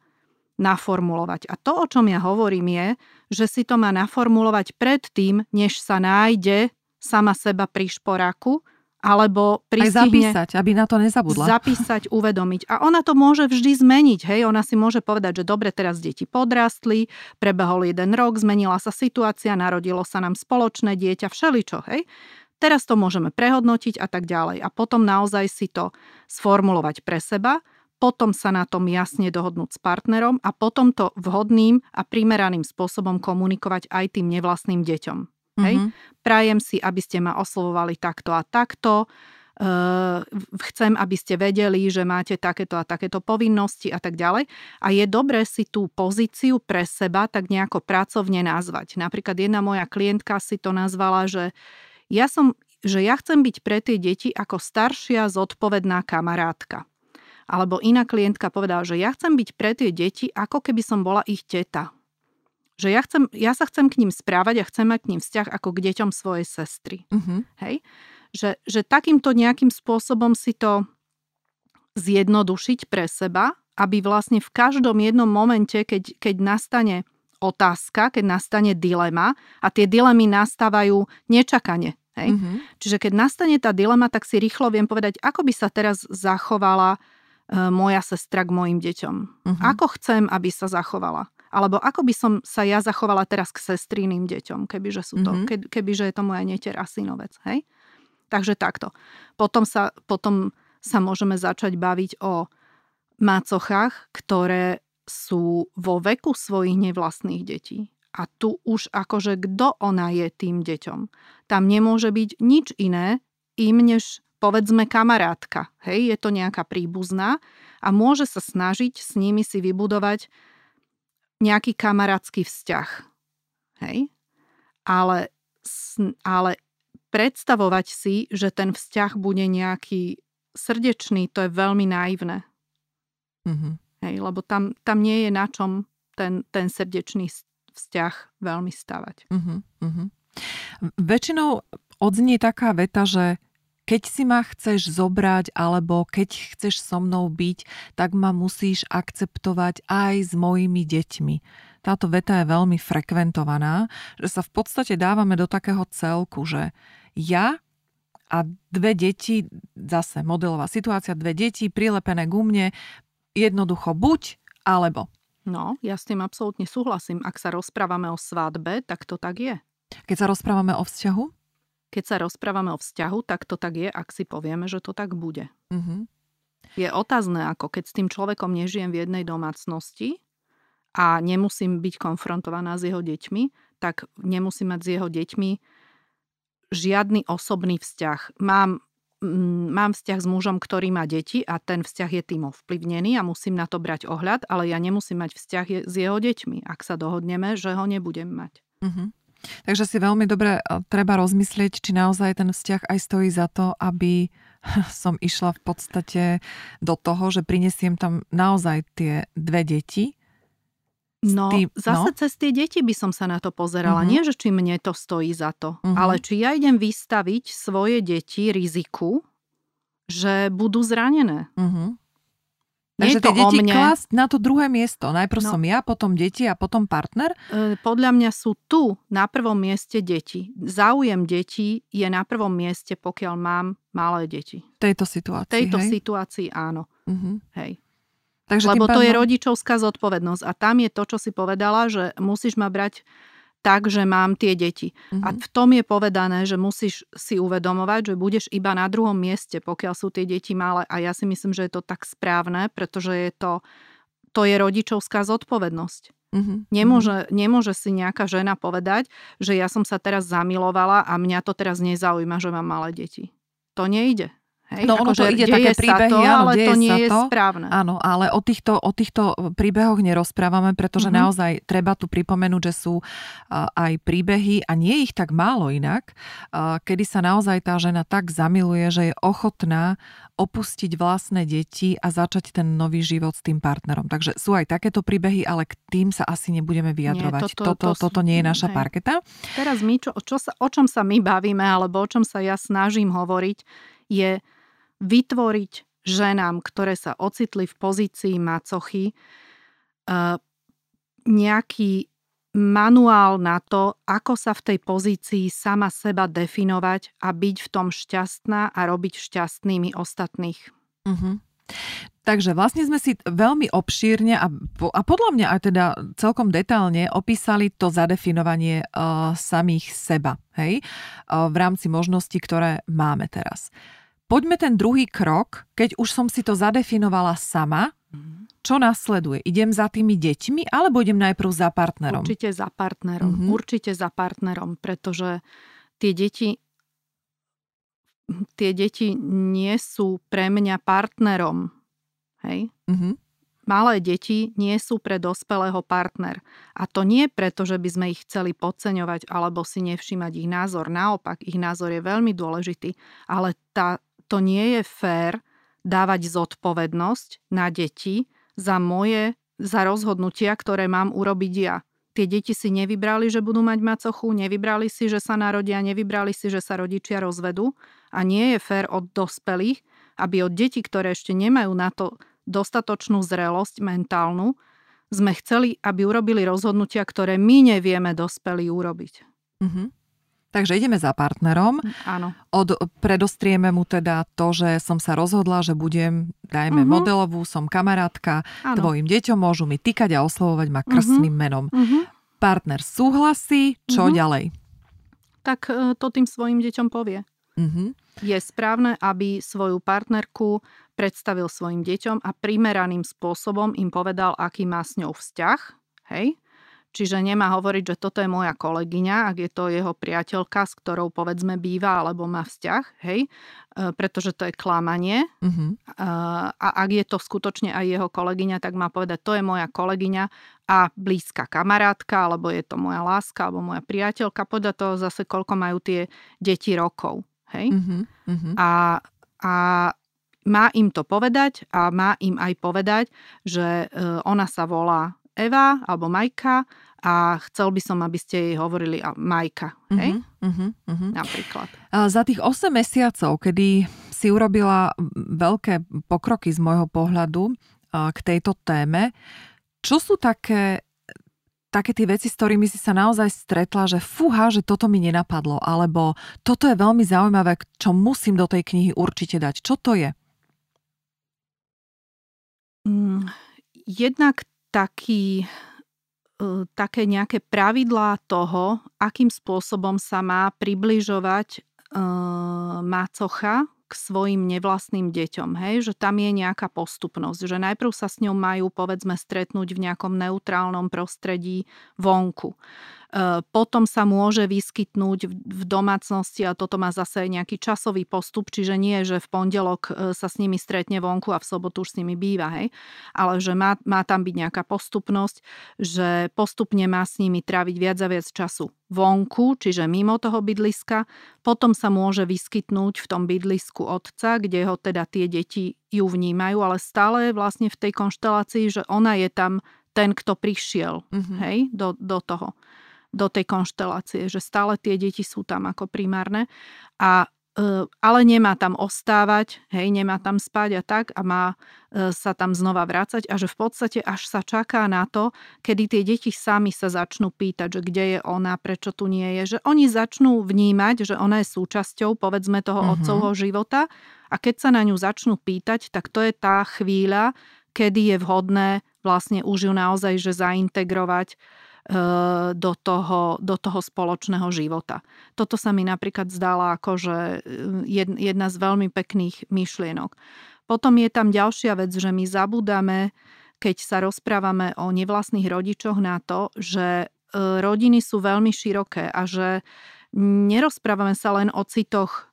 naformulovať. A to, o čom ja hovorím, je, že si to má naformulovať pred tým, než sa nájde sama seba pri šporáku, alebo pristihne... Aj zapísať, aby na to nezabudla. Zapísať, uvedomiť. A ona to môže vždy zmeniť, hej? Ona si môže povedať, že dobre, teraz deti podrastli, prebehol jeden rok, zmenila sa situácia, narodilo sa nám spoločné dieťa, všeličo, hej? Teraz to môžeme prehodnotiť a tak ďalej. A potom naozaj si to sformulovať pre seba, potom sa na tom jasne dohodnúť s partnerom a potom to vhodným a primeraným spôsobom komunikovať aj tým nevlastným deťom. Hej? Mm-hmm. Prajem si, aby ste ma oslovovali takto a takto. Uh, chcem, aby ste vedeli, že máte takéto a takéto povinnosti a tak ďalej. A je dobré si tú pozíciu pre seba tak nejako pracovne nazvať. Napríklad jedna moja klientka si to nazvala, že ja som, že ja chcem byť pre tie deti ako staršia zodpovedná kamarátka. Alebo iná klientka povedala, že ja chcem byť pre tie deti, ako keby som bola ich teta. Že ja, chcem, ja sa chcem k ním správať a chcem mať k ním vzťah ako k deťom svojej sestry. Uh-huh. Hej? Že, že takýmto nejakým spôsobom si to zjednodušiť pre seba, aby vlastne v každom jednom momente, keď, keď nastane otázka, keď nastane dilema a tie dilemy nastávajú nečakane. Hej? Mm-hmm. Čiže keď nastane tá dilema, tak si rýchlo viem povedať, ako by sa teraz zachovala e, moja sestra k mojim deťom. Mm-hmm. Ako chcem, aby sa zachovala. Alebo ako by som sa ja zachovala teraz k sestriným deťom, kebyže, sú to, mm-hmm. ke, kebyže je to moja netier a synovec. Hej? Takže takto. Potom sa, potom sa môžeme začať baviť o macochách, ktoré sú vo veku svojich nevlastných detí. A tu už akože kto ona je tým deťom. Tam nemôže byť nič iné im než povedzme kamarátka. Hej, je to nejaká príbuzná a môže sa snažiť s nimi si vybudovať nejaký kamarátsky vzťah. Hej? Ale, ale predstavovať si, že ten vzťah bude nejaký srdečný, to je veľmi naivné. Mm-hmm. Hej, lebo tam, tam nie je na čom ten, ten srdečný vzťah veľmi stavať. Mm-hmm. Väčšinou odznie taká veta, že keď si ma chceš zobrať alebo keď chceš so mnou byť, tak ma musíš akceptovať aj s mojimi deťmi. Táto veta je veľmi frekventovaná, že sa v podstate dávame do takého celku, že ja a dve deti, zase modelová situácia, dve deti prilepené ku mne, jednoducho buď alebo. No, ja s tým absolútne súhlasím. Ak sa rozprávame o svadbe, tak to tak je. Keď sa rozprávame o vzťahu? Keď sa rozprávame o vzťahu, tak to tak je, ak si povieme, že to tak bude. Uh-huh. Je otázne, ako keď s tým človekom nežijem v jednej domácnosti a nemusím byť konfrontovaná s jeho deťmi, tak nemusím mať s jeho deťmi žiadny osobný vzťah. Mám Mm, mám vzťah s mužom, ktorý má deti a ten vzťah je tým ovplyvnený a musím na to brať ohľad, ale ja nemusím mať vzťah s jeho deťmi, ak sa dohodneme, že ho nebudem mať. Uh-huh. Takže si veľmi dobre treba rozmyslieť, či naozaj ten vzťah aj stojí za to, aby som išla v podstate do toho, že prinesiem tam naozaj tie dve deti No, tým, zase no? cez tie deti by som sa na to pozerala. Uh-huh. Nie, že či mne to stojí za to, uh-huh. ale či ja idem vystaviť svoje deti riziku, že budú zranené. Uh-huh. Takže tie deti klásť na to druhé miesto. Najprv no. som ja, potom deti a potom partner? E, podľa mňa sú tu na prvom mieste deti. Záujem detí je na prvom mieste, pokiaľ mám malé deti. V tejto situácii, tejto hej? situácii áno. Uh-huh. Hej. Takže Lebo to je rodičovská zodpovednosť. A tam je to, čo si povedala, že musíš ma brať tak, že mám tie deti. Uh-huh. A mhm. v tom je povedané, že musíš si uvedomovať, že budeš iba na druhom mieste, pokiaľ sú tie deti malé. A ja si myslím, že je to tak správne, pretože je to, to je rodičovská zodpovednosť. Uh-huh. Nemôže, nemôže si nejaká žena povedať, že ja som sa teraz zamilovala a mňa to teraz nezaujíma, že mám malé deti. To nejde. Hej, no ono to ide také príbehy, to, áno, ale to nie je to. správne. Áno, ale o týchto, o týchto príbehoch nerozprávame, pretože mm-hmm. naozaj treba tu pripomenúť, že sú aj príbehy, a nie ich tak málo inak, kedy sa naozaj tá žena tak zamiluje, že je ochotná opustiť vlastné deti a začať ten nový život s tým partnerom. Takže sú aj takéto príbehy, ale k tým sa asi nebudeme vyjadrovať. Nie, toto, toto, to, toto nie je naša hej. parketa. Teraz my, čo, čo sa, o čom sa my bavíme, alebo o čom sa ja snažím hovoriť, je vytvoriť ženám, ktoré sa ocitli v pozícii macochy, eh, nejaký manuál na to, ako sa v tej pozícii sama seba definovať a byť v tom šťastná a robiť šťastnými ostatných. Uh-huh. Takže vlastne sme si veľmi obšírne a, a podľa mňa aj teda celkom detálne opísali to zadefinovanie uh, samých seba, hej, uh, v rámci možností, ktoré máme teraz. Poďme ten druhý krok, keď už som si to zadefinovala sama, čo nasleduje? Idem za tými deťmi alebo idem najprv za partnerom? Určite za partnerom. Mm-hmm. Určite za partnerom, pretože tie deti tie deti nie sú pre mňa partnerom. Hej? Mm-hmm. Malé deti nie sú pre dospelého partner. A to nie preto, že by sme ich chceli podceňovať alebo si nevšímať ich názor. Naopak, ich názor je veľmi dôležitý. Ale tá, to nie je fér dávať zodpovednosť na deti za moje, za rozhodnutia, ktoré mám urobiť ja. Tie deti si nevybrali, že budú mať macochu, nevybrali si, že sa narodia, nevybrali si, že sa rodičia rozvedú a nie je fér od dospelých, aby od detí, ktoré ešte nemajú na to dostatočnú zrelosť mentálnu, sme chceli, aby urobili rozhodnutia, ktoré my nevieme dospelí urobiť. Mm-hmm. Takže ideme za partnerom. Áno. Od, predostrieme mu teda to, že som sa rozhodla, že budem, dajme uh-huh. modelovú, som kamarátka, Áno. tvojim deťom môžu mi týkať a oslovovať ma krstným uh-huh. menom. Uh-huh. Partner súhlasí, čo uh-huh. ďalej? Tak e, to tým svojim deťom povie. Uh-huh. Je správne, aby svoju partnerku predstavil svojim deťom a primeraným spôsobom im povedal, aký má s ňou vzťah. Hej? Čiže nemá hovoriť, že toto je moja kolegyňa, ak je to jeho priateľka, s ktorou povedzme býva alebo má vzťah, hej, e, pretože to je klamanie. Uh-huh. A ak je to skutočne aj jeho kolegyňa, tak má povedať, to je moja kolegyňa a blízka kamarátka, alebo je to moja láska, alebo moja priateľka, podľa toho zase, koľko majú tie deti rokov. Hej? Uh-huh. Uh-huh. A, a má im to povedať a má im aj povedať, že e, ona sa volá Eva alebo Majka a chcel by som, aby ste jej hovorili Majka. Hej? Uh-huh, uh-huh. Napríklad. Za tých 8 mesiacov, kedy si urobila veľké pokroky z môjho pohľadu k tejto téme, čo sú také také tie veci, s ktorými si sa naozaj stretla, že fúha, že toto mi nenapadlo, alebo toto je veľmi zaujímavé, čo musím do tej knihy určite dať. Čo to je? Mm, jednak taký, e, také nejaké pravidlá toho, akým spôsobom sa má približovať uh, macocha k svojim nevlastným deťom, hej, že tam je nejaká postupnosť, že najprv sa s ňou majú povedzme stretnúť v nejakom neutrálnom prostredí vonku. E, potom sa môže vyskytnúť v domácnosti a toto má zase nejaký časový postup, čiže nie, že v pondelok e, sa s nimi stretne vonku a v sobotu už s nimi býva, hej, ale že má, má tam byť nejaká postupnosť, že postupne má s nimi tráviť viac a viac času vonku, čiže mimo toho bydliska, potom sa môže vyskytnúť v tom bydlisku otca, kde ho teda tie deti ju vnímajú, ale stále vlastne v tej konštelácii, že ona je tam ten, kto prišiel mm-hmm. hej, do, do toho do tej konštelácie, že stále tie deti sú tam ako primárne. A e, ale nemá tam ostávať, hej, nemá tam spať a tak a má e, sa tam znova vrácať a že v podstate až sa čaká na to, kedy tie deti sami sa začnú pýtať, že kde je ona, prečo tu nie je, že oni začnú vnímať, že ona je súčasťou povedzme toho uh-huh. otcovho života a keď sa na ňu začnú pýtať, tak to je tá chvíľa, kedy je vhodné vlastne už ju naozaj že zaintegrovať do toho, do toho spoločného života. Toto sa mi napríklad zdala ako, že eh, jedna z veľmi pekných myšlienok. Potom je tam ďalšia vec, že my zabudáme, keď sa rozprávame o nevlastných rodičoch na to, že eh, rodiny sú veľmi široké a že nerozprávame sa len o citoch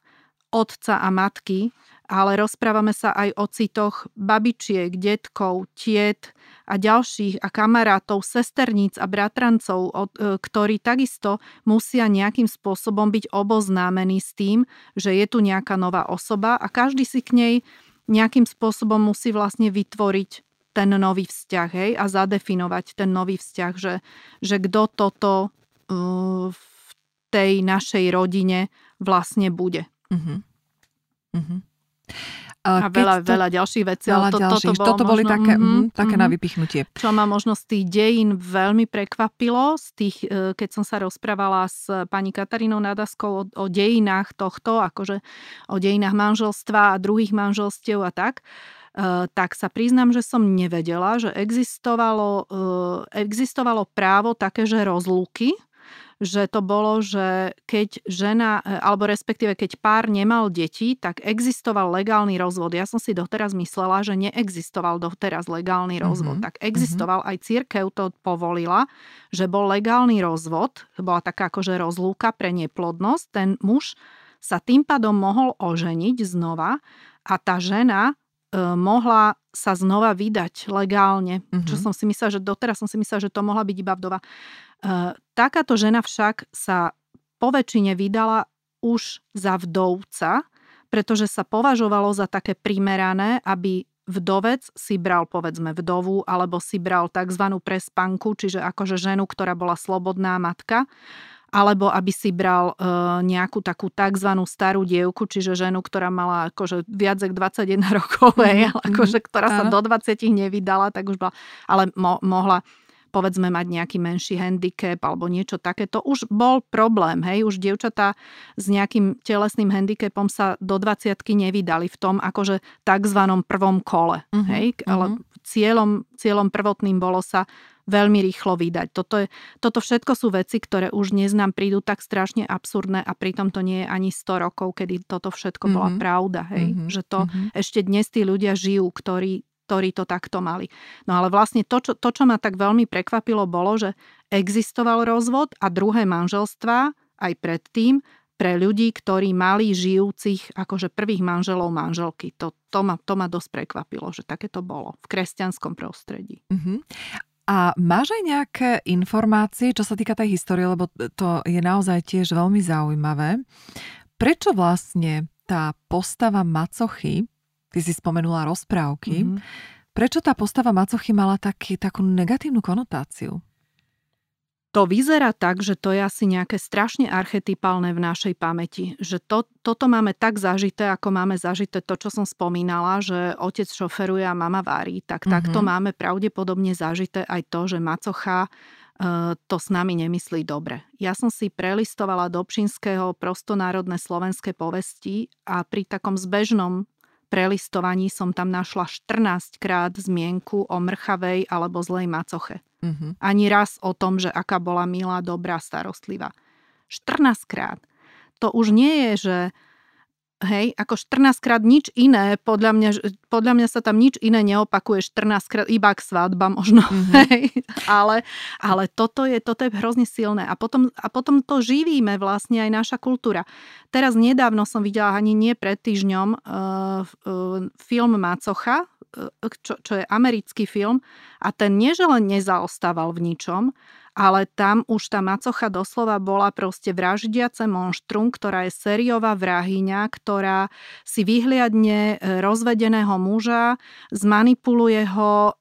otca a matky, ale rozprávame sa aj o citoch babičiek, detkov, tiet a ďalších a kamarátov, sesterníc a bratrancov, e, ktorí takisto musia nejakým spôsobom byť oboznámení s tým, že je tu nejaká nová osoba a každý si k nej nejakým spôsobom musí vlastne vytvoriť ten nový vzťah hej, a zadefinovať ten nový vzťah, že, že kto toto uh, v tej našej rodine vlastne bude. Uh-huh. Uh-huh. A veľa, to, veľa ďalších vecí. Veľa to, ďalších. Toto, toto boli možno, také, mm, také mm, na vypichnutie. Čo ma možno z tých dejín veľmi prekvapilo, z tých, e, keď som sa rozprávala s pani Katarínou Nadaskou o, o dejinách tohto, akože o dejinách manželstva a druhých manželstiev a tak, e, tak sa priznám, že som nevedela, že existovalo, e, existovalo právo také, že rozlúky, že to bolo, že keď žena, e, alebo respektíve keď pár nemal deti, tak existoval legálny rozvod. Ja som si doteraz myslela, že neexistoval doteraz legálny mhm, rozvod. Mm-hmm. Tak existoval, mm-hmm. aj církev to povolila, že bol legálny rozvod, to bola taká akože rozlúka pre neplodnosť. Ten muž sa tým pádom mohol oženiť znova a tá žena e, mohla sa znova vydať legálne. Mm-hmm. Čo som si myslela, že doteraz som si myslela, že to mohla byť iba vdova. Eh, takáto žena však sa po väčšine vydala už za vdovca, pretože sa považovalo za také primerané, aby vdovec si bral povedzme vdovu alebo si bral tzv. prespanku, čiže akože ženu, ktorá bola slobodná matka, alebo aby si bral e, nejakú takú tzv. starú dievku, čiže ženu, ktorá mala akože viac ako 21 rokov, mm-hmm. akože, ktorá sa do 20 nevydala, tak už bola, ale mo, mohla povedzme mať nejaký menší handicap alebo niečo také. To už bol problém, hej, už dievčatá s nejakým telesným handicapom sa do 20 nevydali v tom akože takzvanom prvom kole, uh-huh, hej, uh-huh. ale cieľom, cieľom prvotným bolo sa veľmi rýchlo vydať. Toto, je, toto všetko sú veci, ktoré už dnes nám prídu tak strašne absurdné a pritom to nie je ani 100 rokov, kedy toto všetko mm-hmm. bola pravda. Hej? Mm-hmm. Že to mm-hmm. ešte dnes tí ľudia žijú, ktorí ktorí to takto mali. No ale vlastne to čo, to, čo ma tak veľmi prekvapilo, bolo, že existoval rozvod a druhé manželstva aj predtým pre ľudí, ktorí mali žijúcich akože prvých manželov, manželky. To, to, ma, to ma dosť prekvapilo, že také to bolo v kresťanskom prostredí. Uh-huh. A máš aj nejaké informácie, čo sa týka tej histórie, lebo to je naozaj tiež veľmi zaujímavé. Prečo vlastne tá postava macochy Ty si spomenula rozprávky. Mm-hmm. Prečo tá postava macochy mala taký, takú negatívnu konotáciu? To vyzerá tak, že to je asi nejaké strašne archetypálne v našej pamäti. Že to, toto máme tak zažité, ako máme zažité to, čo som spomínala, že otec šoferuje a mama varí. Tak mm-hmm. takto máme pravdepodobne zažité aj to, že macocha uh, to s nami nemyslí dobre. Ja som si prelistovala do Pšinského prostonárodné slovenské povesti a pri takom zbežnom prelistovaní som tam našla 14 krát zmienku o mrchavej alebo zlej macoche. Uh-huh. Ani raz o tom, že aká bola milá, dobrá, starostlivá. 14 krát. To už nie je, že hej, ako 14 krát nič iné, podľa mňa, podľa mňa sa tam nič iné neopakuje 14 krát, iba k svadba možno, mm-hmm. hej, ale, ale toto, je, toto je hrozne silné a potom, a potom to živíme vlastne aj naša kultúra. Teraz nedávno som videla, ani nie pred týždňom, uh, uh, film Macocha, čo, čo je americký film a ten nie, že len nezaostával v ničom, ale tam už tá macocha doslova bola proste vraždiace monštrum, ktorá je sériová vrahyňa, ktorá si vyhliadne e, rozvedeného muža, zmanipuluje ho,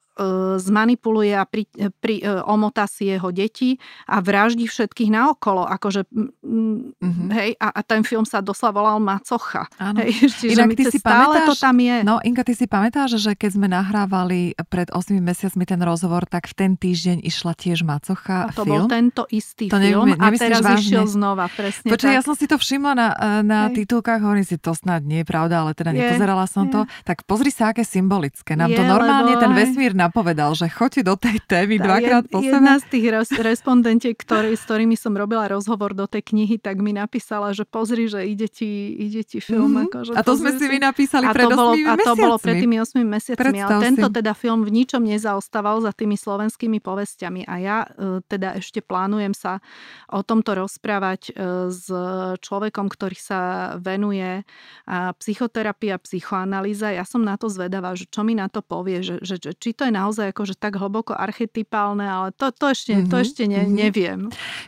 zmanipuluje a pri, e, pri, e, omotá si jeho deti a vraždí všetkých naokolo. Akože, mm-hmm. hej, a, a ten film sa doslova volal Macocha. Hej, čiže Inak ty si stále pamätáš, to tam je. No, Inka, ty si pamätáš, že keď sme nahrávali pred 8 mesiacmi ten rozhovor, tak v ten týždeň išla tiež Macocha a to film? bol tento istý to film neviem, a teraz vážne? išiel znova, presne Počkaj, ja som si to všimla na, na titulkách, hovorím si, to snad nie je pravda, ale teda je, nepozerala som je. to. Tak pozri sa, aké symbolické. Nám je, to normálne ten vesmír na napovedal, že choďte do tej témy tá, dvakrát po sebe. Jedna z tých respondentiek, ktorý, s ktorými som robila rozhovor do tej knihy, tak mi napísala, že pozri, že ide ti, ide ti film. Mm-hmm. Ako, že a to sme si vy napísali pred 8 bolo, mesiacmi. A to bolo pred tými 8 mesiacmi. Predstav ale tento si. teda film v ničom nezaostával za tými slovenskými povestiami. A ja e, teda ešte plánujem sa o tomto rozprávať e, s človekom, ktorý sa venuje psychoterapii a psychoanalýza. Ja som na to zvedavá, že čo mi na to povie, že, že, že či to je naozaj akože tak hlboko archetypálne, ale to, to ešte, mm-hmm. to mhm, ešte ne, mm-hmm. neviem.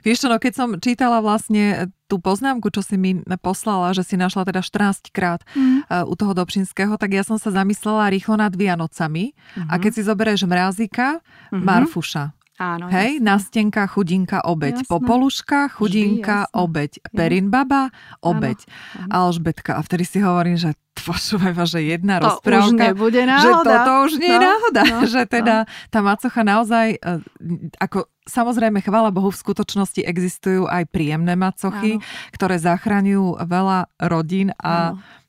Vieš čo, no keď som čítala vlastne tú poznámku, čo si mi poslala, že si našla teda 14 krát mm. u toho Dobšinského, tak ja som sa zamyslela rýchlo nad Vianocami. Mm-hmm. A keď si zoberieš mrazíka, mm-hmm. Marfuša, Áno, Hej, jasné. nastenka, chudinka, obeď. Jasné. Popoluška, chudinka, Vždy, obeď. Perinbaba, obeď. Áno, áno. Alžbetka. A vtedy si hovorím, že počúvaj, že jedna to rozprávka. už nebude náhoda. Že toto už nie no, je náhoda. No, že teda no. tá macocha naozaj, e, ako samozrejme, chvála Bohu, v skutočnosti existujú aj príjemné macochy, áno. ktoré zachraňujú veľa rodín a áno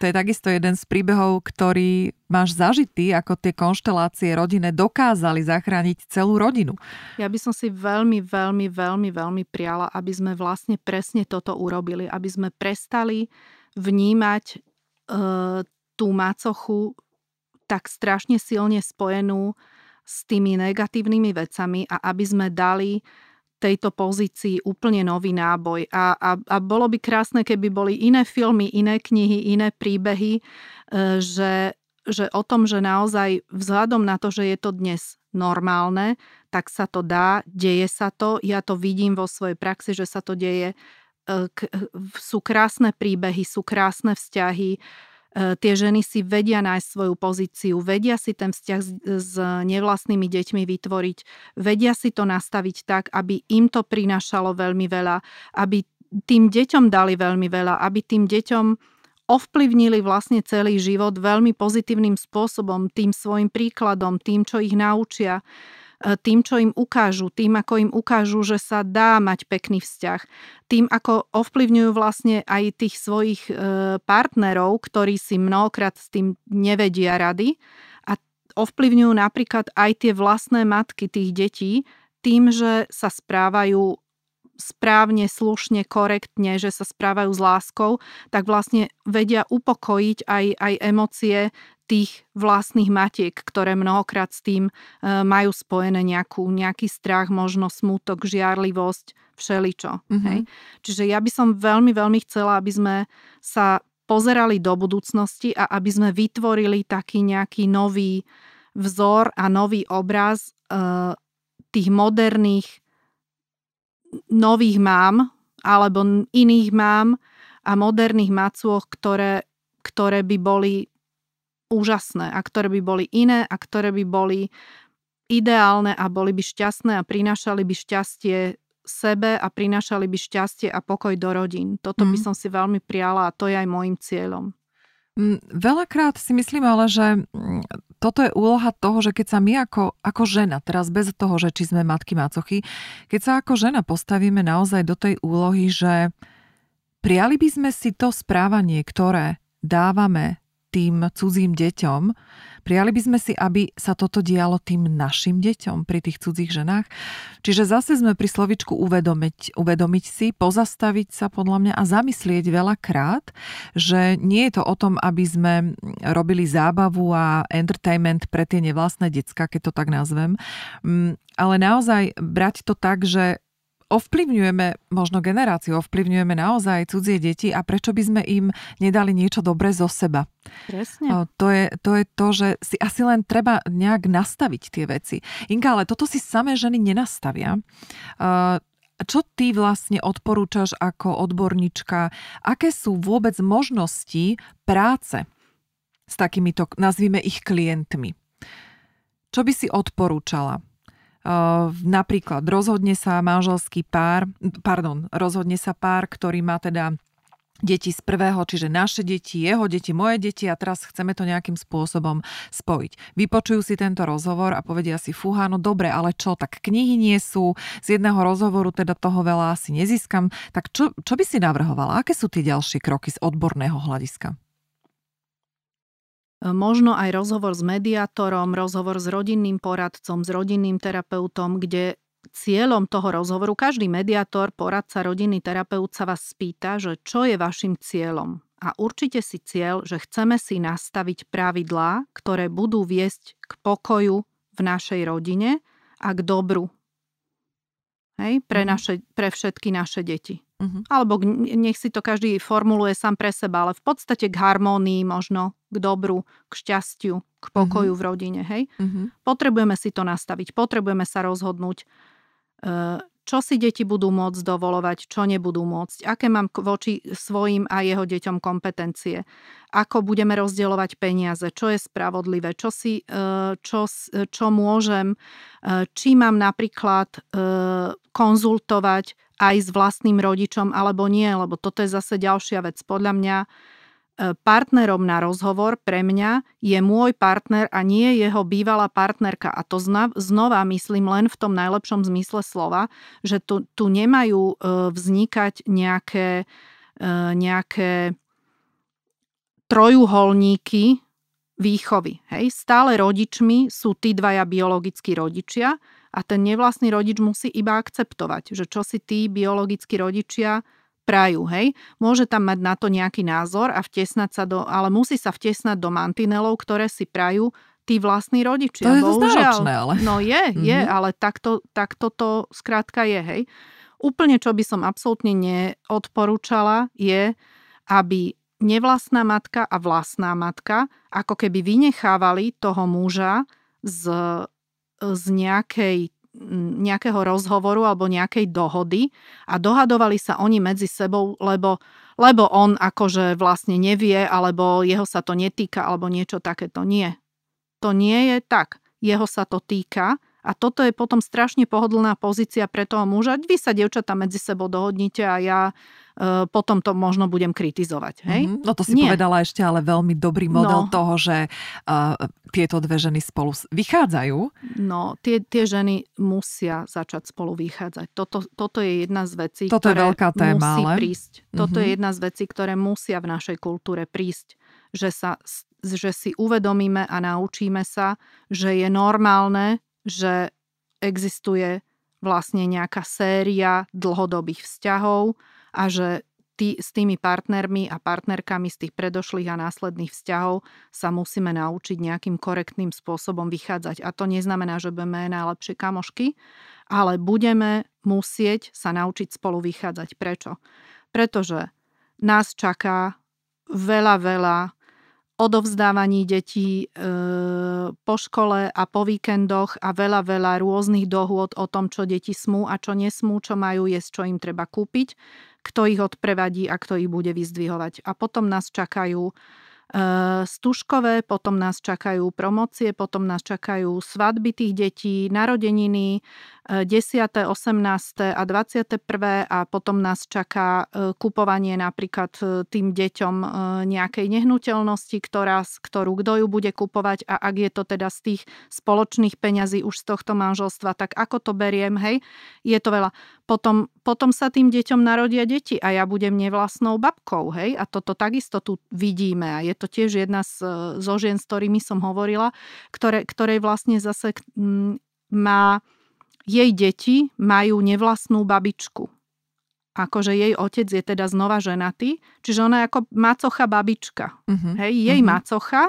to je takisto jeden z príbehov, ktorý máš zažitý, ako tie konštelácie rodine dokázali zachrániť celú rodinu. Ja by som si veľmi, veľmi, veľmi, veľmi priala, aby sme vlastne presne toto urobili, aby sme prestali vnímať e, tú macochu tak strašne silne spojenú s tými negatívnymi vecami a aby sme dali tejto pozícii úplne nový náboj. A, a, a bolo by krásne, keby boli iné filmy, iné knihy, iné príbehy, e, že, že o tom, že naozaj vzhľadom na to, že je to dnes normálne, tak sa to dá, deje sa to. Ja to vidím vo svojej praxi, že sa to deje. E, sú krásne príbehy, sú krásne vzťahy, E, tie ženy si vedia nájsť svoju pozíciu, vedia si ten vzťah s nevlastnými deťmi vytvoriť, vedia si to nastaviť tak, aby im to prinášalo veľmi veľa, aby tým deťom dali veľmi veľa, aby tým deťom ovplyvnili vlastne celý život veľmi pozitívnym spôsobom, tým svojim príkladom, tým, čo ich naučia. E, tým, čo im ukážu, tým, ako im ukážu, že sa dá mať pekný vzťah, tým, ako ovplyvňujú vlastne aj tých svojich e, partnerov, ktorí si mnohokrát s tým nevedia rady a ovplyvňujú napríklad aj tie vlastné matky tých detí tým, že sa správajú správne, slušne, korektne, že sa správajú s láskou, tak vlastne vedia upokojiť aj, aj emócie tých vlastných matiek, ktoré mnohokrát s tým e, majú spojené nejakú, nejaký strach, možno smutok, žiarlivosť, všeličo. Mm-hmm. Hej? Čiže ja by som veľmi, veľmi chcela, aby sme sa pozerali do budúcnosti a aby sme vytvorili taký nejaký nový vzor a nový obraz uh, tých moderných nových mám alebo iných mám a moderných macôch, ktoré, ktoré by boli úžasné a ktoré by boli iné a ktoré by boli ideálne a boli by šťastné a prinášali by šťastie sebe a prinášali by šťastie a pokoj do rodín. Toto mm. by som si veľmi priala a to je aj môjim cieľom. Mm, veľakrát si myslím ale, že mm, toto je úloha toho, že keď sa my ako, ako žena, teraz bez toho, že či sme matky macochy, keď sa ako žena postavíme naozaj do tej úlohy, že prijali by sme si to správanie, ktoré dávame tým cudzím deťom, prijali by sme si, aby sa toto dialo tým našim deťom pri tých cudzích ženách. Čiže zase sme pri slovičku uvedomiť, uvedomiť si, pozastaviť sa podľa mňa a zamyslieť veľakrát, že nie je to o tom, aby sme robili zábavu a entertainment pre tie nevlastné decka, keď to tak nazvem, mm, ale naozaj brať to tak, že ovplyvňujeme možno generáciu, ovplyvňujeme naozaj cudzie deti a prečo by sme im nedali niečo dobré zo seba. Presne. To je, to je to, že si asi len treba nejak nastaviť tie veci. Inka, ale toto si samé ženy nenastavia. Čo ty vlastne odporúčaš ako odborníčka? Aké sú vôbec možnosti práce s takýmito, nazvime ich klientmi? Čo by si odporúčala? Napríklad rozhodne sa manželský pár, pardon, rozhodne sa pár, ktorý má teda deti z prvého, čiže naše deti, jeho deti, moje deti a teraz chceme to nejakým spôsobom spojiť. Vypočujú si tento rozhovor a povedia si, fúha, no dobre, ale čo, tak knihy nie sú, z jedného rozhovoru teda toho veľa asi nezískam, tak čo, čo by si navrhovala? Aké sú tie ďalšie kroky z odborného hľadiska? Možno aj rozhovor s mediátorom, rozhovor s rodinným poradcom, s rodinným terapeutom, kde cieľom toho rozhovoru, každý mediátor, poradca, rodinný terapeut sa vás spýta, že čo je vašim cieľom. A určite si cieľ, že chceme si nastaviť pravidlá, ktoré budú viesť k pokoju v našej rodine a k dobru. Hej? Pre, mhm. naše, pre všetky naše deti. Uh-huh. Alebo nech si to každý formuluje sám pre seba, ale v podstate k harmónii možno, k dobru, k šťastiu, k pokoju uh-huh. v rodine. Hej? Uh-huh. Potrebujeme si to nastaviť, potrebujeme sa rozhodnúť, e, čo si deti budú môcť dovolovať, čo nebudú môcť, aké mám voči svojim a jeho deťom kompetencie, ako budeme rozdielovať peniaze, čo je spravodlivé, čo, si, e, čo, čo môžem, e, či mám napríklad konzultovať aj s vlastným rodičom alebo nie, lebo toto je zase ďalšia vec. Podľa mňa e, partnerom na rozhovor pre mňa je môj partner a nie jeho bývalá partnerka. A to znova myslím len v tom najlepšom zmysle slova, že tu, tu nemajú e, vznikať nejaké, e, nejaké trojuholníky výchovy. Hej? Stále rodičmi sú tí dvaja biologickí rodičia, a ten nevlastný rodič musí iba akceptovať, že čo si tí biologickí rodičia prajú, hej. Môže tam mať na to nejaký názor a vtesnať sa do, ale musí sa vtesnať do mantinelov, ktoré si prajú tí vlastní rodičia. To je Bohužiaľ. ale... No je, je, mm-hmm. ale takto, takto to skrátka je, hej. Úplne, čo by som absolútne neodporúčala, je, aby nevlastná matka a vlastná matka ako keby vynechávali toho muža z z nejakej nejakého rozhovoru alebo nejakej dohody a dohadovali sa oni medzi sebou, lebo, lebo on akože vlastne nevie, alebo jeho sa to netýka, alebo niečo takéto. Nie. To nie je tak. Jeho sa to týka a toto je potom strašne pohodlná pozícia pre toho muža. Vy sa, devčatá, medzi sebou dohodnite a ja E, potom to možno budem kritizovať. Hej? Mm-hmm. No to si Nie. povedala ešte ale veľmi dobrý model no. toho, že uh, tieto dve ženy spolu vychádzajú. No, tie, tie ženy musia začať spolu vychádzať. Toto, toto je jedna z vecí, toto ktoré je veľká téma, musí ale... prísť. Toto mm-hmm. je jedna z vecí, ktoré musia v našej kultúre prísť. Že, sa, že si uvedomíme a naučíme sa, že je normálne, že existuje vlastne nejaká séria dlhodobých vzťahov, a že tý, s tými partnermi a partnerkami z tých predošlých a následných vzťahov sa musíme naučiť nejakým korektným spôsobom vychádzať. A to neznamená, že budeme najlepšie kamošky, ale budeme musieť sa naučiť spolu vychádzať. Prečo? Pretože nás čaká veľa, veľa odovzdávaní detí e, po škole a po víkendoch a veľa, veľa rôznych dohôd o tom, čo deti smú a čo nesmú, čo majú jesť, čo im treba kúpiť kto ich odprevadí a kto ich bude vyzdvihovať. A potom nás čakajú stužkové, potom nás čakajú promocie, potom nás čakajú svadby tých detí, narodeniny, 10., 18. a 21. a potom nás čaká e, kupovanie napríklad e, tým deťom nejakej nehnuteľnosti, ktorá, ktorú kto ju bude kupovať a ak je to teda z tých spoločných peňazí už z tohto manželstva, tak ako to beriem, hej, je to veľa. Potom, potom sa tým deťom narodia deti a ja budem nevlastnou babkou, hej, a toto takisto tu vidíme a je to tiež jedna z, zo žien, s ktorými som hovorila, ktoré, ktorej vlastne zase m, má jej deti majú nevlastnú babičku. Akože jej otec je teda znova ženatý, čiže ona je ako macocha babička. Uh-huh. Hej, jej uh-huh. macocha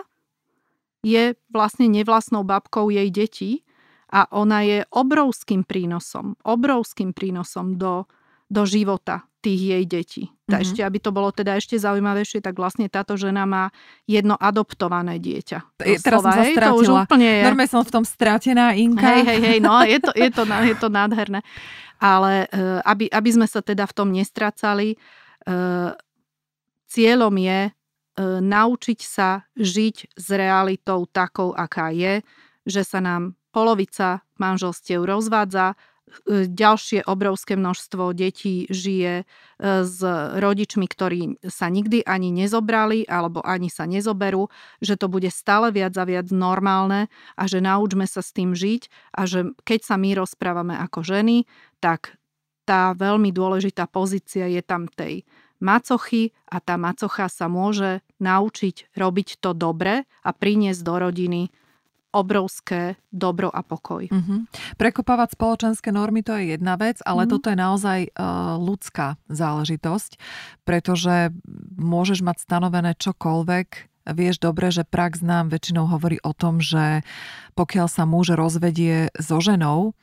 je vlastne nevlastnou babkou jej detí a ona je obrovským prínosom, obrovským prínosom do, do života tých jej detí. Mm-hmm. Ešte, aby to bolo teda ešte zaujímavejšie, tak vlastne táto žena má jedno adoptované dieťa. Je, teraz som sa hej, to už úplne je. Normálne som v tom stratená, Inka. Hej, hej, hej, no je to, je to, je to nádherné. Ale e, aby, aby sme sa teda v tom nestracali, e, cieľom je e, naučiť sa žiť s realitou takou, aká je, že sa nám polovica manželstiev rozvádza, ďalšie obrovské množstvo detí žije e, s rodičmi, ktorí sa nikdy ani nezobrali alebo ani sa nezoberú, že to bude stále viac a viac normálne a že naučme sa s tým žiť a že keď sa my rozprávame ako ženy, tak tá veľmi dôležitá pozícia je tam tej macochy a tá macocha sa môže naučiť robiť to dobre a priniesť do rodiny obrovské dobro a pokoj. Mm-hmm. Prekopávať spoločenské normy to je jedna vec, ale mm-hmm. toto je naozaj uh, ľudská záležitosť, pretože môžeš mať stanovené čokoľvek, Vieš dobre, že prax nám väčšinou hovorí o tom, že pokiaľ sa muž rozvedie so ženou,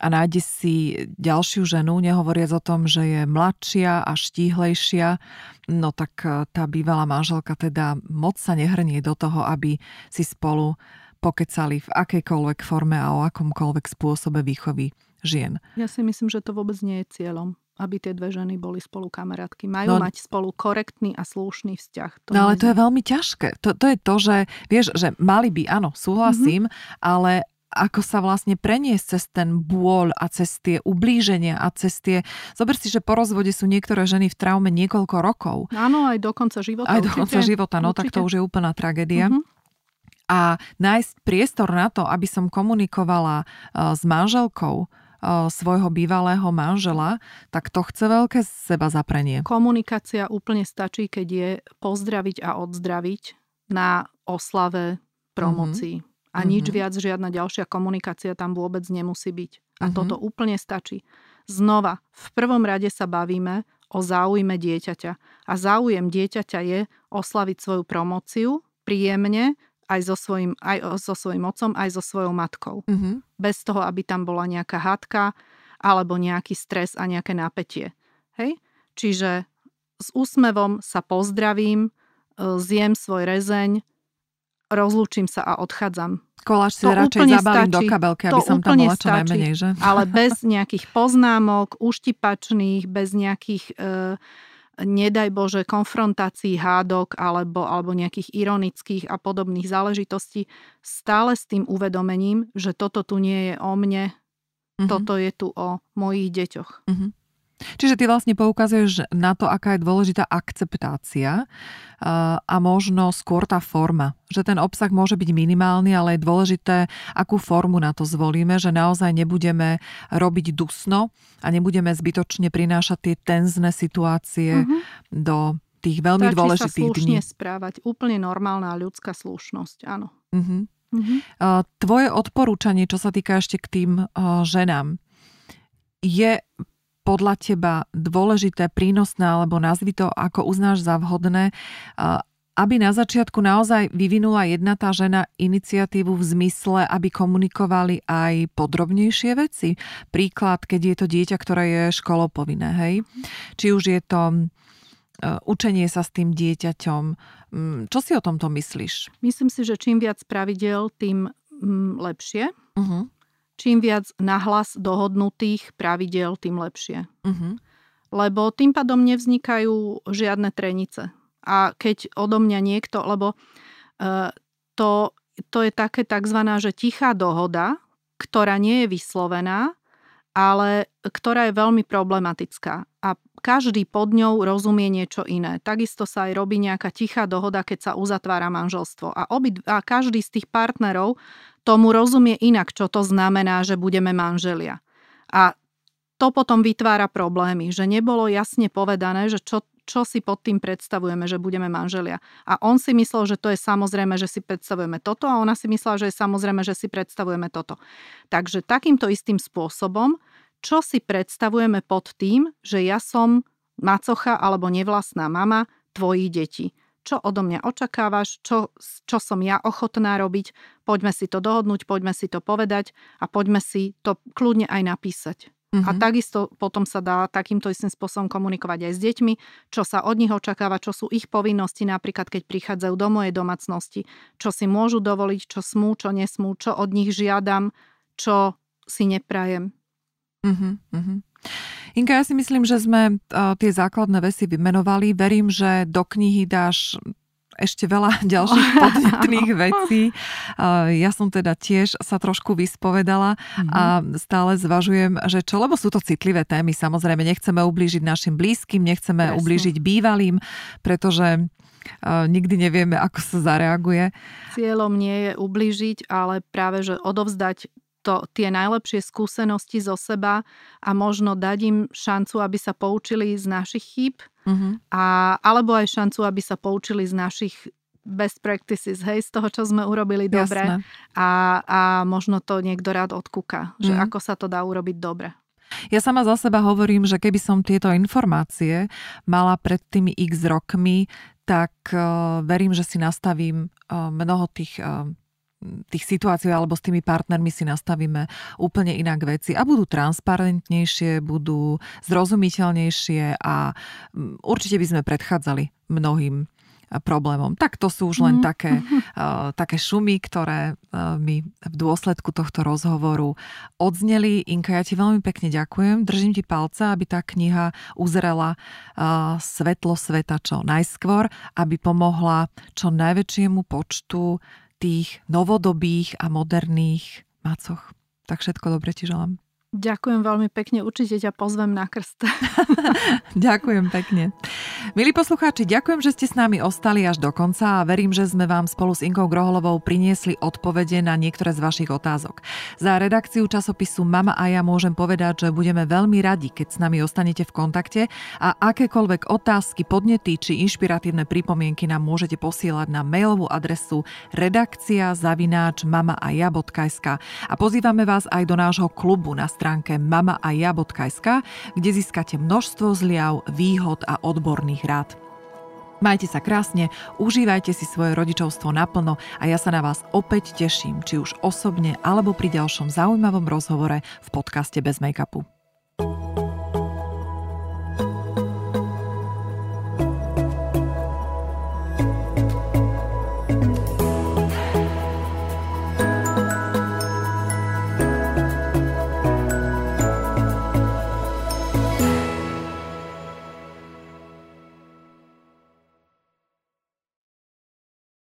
a nájde si ďalšiu ženu, nehovoriac o tom, že je mladšia a štíhlejšia, no tak uh, tá bývalá manželka teda moc sa nehrnie do toho, aby si spolu pokecali v akejkoľvek forme a o akomkoľvek spôsobe výchovy žien. Ja si myslím, že to vôbec nie je cieľom aby tie dve ženy boli spolu kamarátky. Majú no, mať spolu korektný a slušný vzťah. To no ale to je veľmi ťažké. To, to je to, že vieš, že mali by, áno, súhlasím, mm-hmm. ale ako sa vlastne preniesť cez ten bôľ a cez tie ublíženia a cez tie... Zober si, že po rozvode sú niektoré ženy v traume niekoľko rokov. Áno, aj do konca života. Aj do konca života, no určite. tak to už je úplná tragédia. Mm-hmm a nájsť priestor na to, aby som komunikovala e, s manželkou e, svojho bývalého manžela, tak to chce veľké seba zaprenie. Komunikácia úplne stačí, keď je pozdraviť a odzdraviť na oslave promocii. Mm-hmm. A nič mm-hmm. viac, žiadna ďalšia komunikácia tam vôbec nemusí byť. A mm-hmm. toto úplne stačí. Znova, v prvom rade sa bavíme o záujme dieťaťa. A záujem dieťaťa je oslaviť svoju promociu príjemne, aj so svojím, aj so svojím otcom, aj so svojou matkou. Mm-hmm. Bez toho, aby tam bola nejaká hádka alebo nejaký stres a nejaké napätie. Hej? Čiže s úsmevom sa pozdravím, e, zjem svoj rezeň, rozlúčim sa a odchádzam. Koláč si to radšej zabalím stačí, do kabelky, aby som tam bola čo stačí, najmenej, že? Ale bez nejakých poznámok, uštipačných, bez nejakých... E, nedaj Bože, konfrontácií, hádok alebo, alebo nejakých ironických a podobných záležitostí, stále s tým uvedomením, že toto tu nie je o mne, mm-hmm. toto je tu o mojich deťoch. Mm-hmm. Čiže ty vlastne poukazuješ na to, aká je dôležitá akceptácia a možno skôr tá forma. Že ten obsah môže byť minimálny, ale je dôležité, akú formu na to zvolíme, že naozaj nebudeme robiť dusno a nebudeme zbytočne prinášať tie tenzné situácie uh-huh. do tých veľmi Stačí dôležitých sa slušne dní. správať. Úplne normálna ľudská slušnosť, áno. Uh-huh. Uh-huh. Tvoje odporúčanie, čo sa týka ešte k tým ženám, je podľa teba dôležité, prínosné, alebo nazvi to, ako uznáš za vhodné, aby na začiatku naozaj vyvinula jedna tá žena iniciatívu v zmysle, aby komunikovali aj podrobnejšie veci. Príklad, keď je to dieťa, ktoré je školopovinné, hej? Či už je to e, učenie sa s tým dieťaťom. Čo si o tomto myslíš? Myslím si, že čím viac pravidel, tým lepšie. Uh-huh čím viac nahlas dohodnutých pravidel, tým lepšie. Uh-huh. Lebo tým pádom nevznikajú žiadne trenice. A keď odo mňa niekto, lebo uh, to, to je také tzv. že tichá dohoda, ktorá nie je vyslovená, ale ktorá je veľmi problematická. A každý pod ňou rozumie niečo iné. Takisto sa aj robí nejaká tichá dohoda, keď sa uzatvára manželstvo. A, obi, a každý z tých partnerov tomu rozumie inak, čo to znamená, že budeme manželia. A to potom vytvára problémy, že nebolo jasne povedané, že čo, čo si pod tým predstavujeme, že budeme manželia. A on si myslel, že to je samozrejme, že si predstavujeme toto a ona si myslela, že je samozrejme, že si predstavujeme toto. Takže takýmto istým spôsobom, čo si predstavujeme pod tým, že ja som macocha alebo nevlastná mama tvojich detí čo odo mňa očakávaš, čo, čo som ja ochotná robiť, poďme si to dohodnúť, poďme si to povedať a poďme si to kľudne aj napísať. Mm-hmm. A mhm. takisto potom sa dá takýmto istým spôsobom komunikovať aj s deťmi, čo sa od nich očakáva, čo sú ich povinnosti, napríklad keď prichádzajú do mojej domácnosti, čo si môžu dovoliť, čo smú, čo nesmú, čo od nich žiadam, čo si neprajem. Mm-hmm. Inka, ja si myslím, že sme uh, tie základné veci vymenovali. Verím, že do knihy dáš ešte veľa ďalších podnetných vecí. Ja som teda tiež sa trošku vyspovedala a mhm. stále zvažujem, že čo, lebo sú to citlivé témy. Samozrejme, nechceme ublížiť našim blízkym, nechceme Presne. ublížiť bývalým, pretože nikdy nevieme, ako sa zareaguje. Cieľom nie je ublížiť, ale práve, že odovzdať to, tie najlepšie skúsenosti zo seba a možno dať im šancu, aby sa poučili z našich chýb uh-huh. a, alebo aj šancu, aby sa poučili z našich best practices, hej, z toho, čo sme urobili dobre a, a možno to niekto rád odkúka, že uh-huh. ako sa to dá urobiť dobre. Ja sama za seba hovorím, že keby som tieto informácie mala pred tými x rokmi, tak uh, verím, že si nastavím uh, mnoho tých uh, tých situácií alebo s tými partnermi si nastavíme úplne inak veci a budú transparentnejšie, budú zrozumiteľnejšie a mm, určite by sme predchádzali mnohým problémom. Tak to sú už len mm. také, uh, také šumy, ktoré uh, mi v dôsledku tohto rozhovoru odzneli. Inka, ja ti veľmi pekne ďakujem. Držím ti palce, aby tá kniha uzrela uh, svetlo sveta čo najskôr, aby pomohla čo najväčšiemu počtu tých novodobých a moderných macoch. Tak všetko dobre ti želám. Ďakujem veľmi pekne, určite ťa pozvem na krst. ďakujem pekne. Milí poslucháči, ďakujem, že ste s nami ostali až do konca a verím, že sme vám spolu s Inkou Groholovou priniesli odpovede na niektoré z vašich otázok. Za redakciu časopisu Mama a ja môžem povedať, že budeme veľmi radi, keď s nami ostanete v kontakte a akékoľvek otázky, podnety či inšpiratívne pripomienky nám môžete posielať na mailovú adresu redakcia zavináč mamaaja.sk a pozývame vás aj do nášho klubu na stránke mamaaja.sk, kde získate množstvo zliav, výhod a odborných rád. Majte sa krásne, užívajte si svoje rodičovstvo naplno a ja sa na vás opäť teším, či už osobne alebo pri ďalšom zaujímavom rozhovore v podcaste Bez make-upu.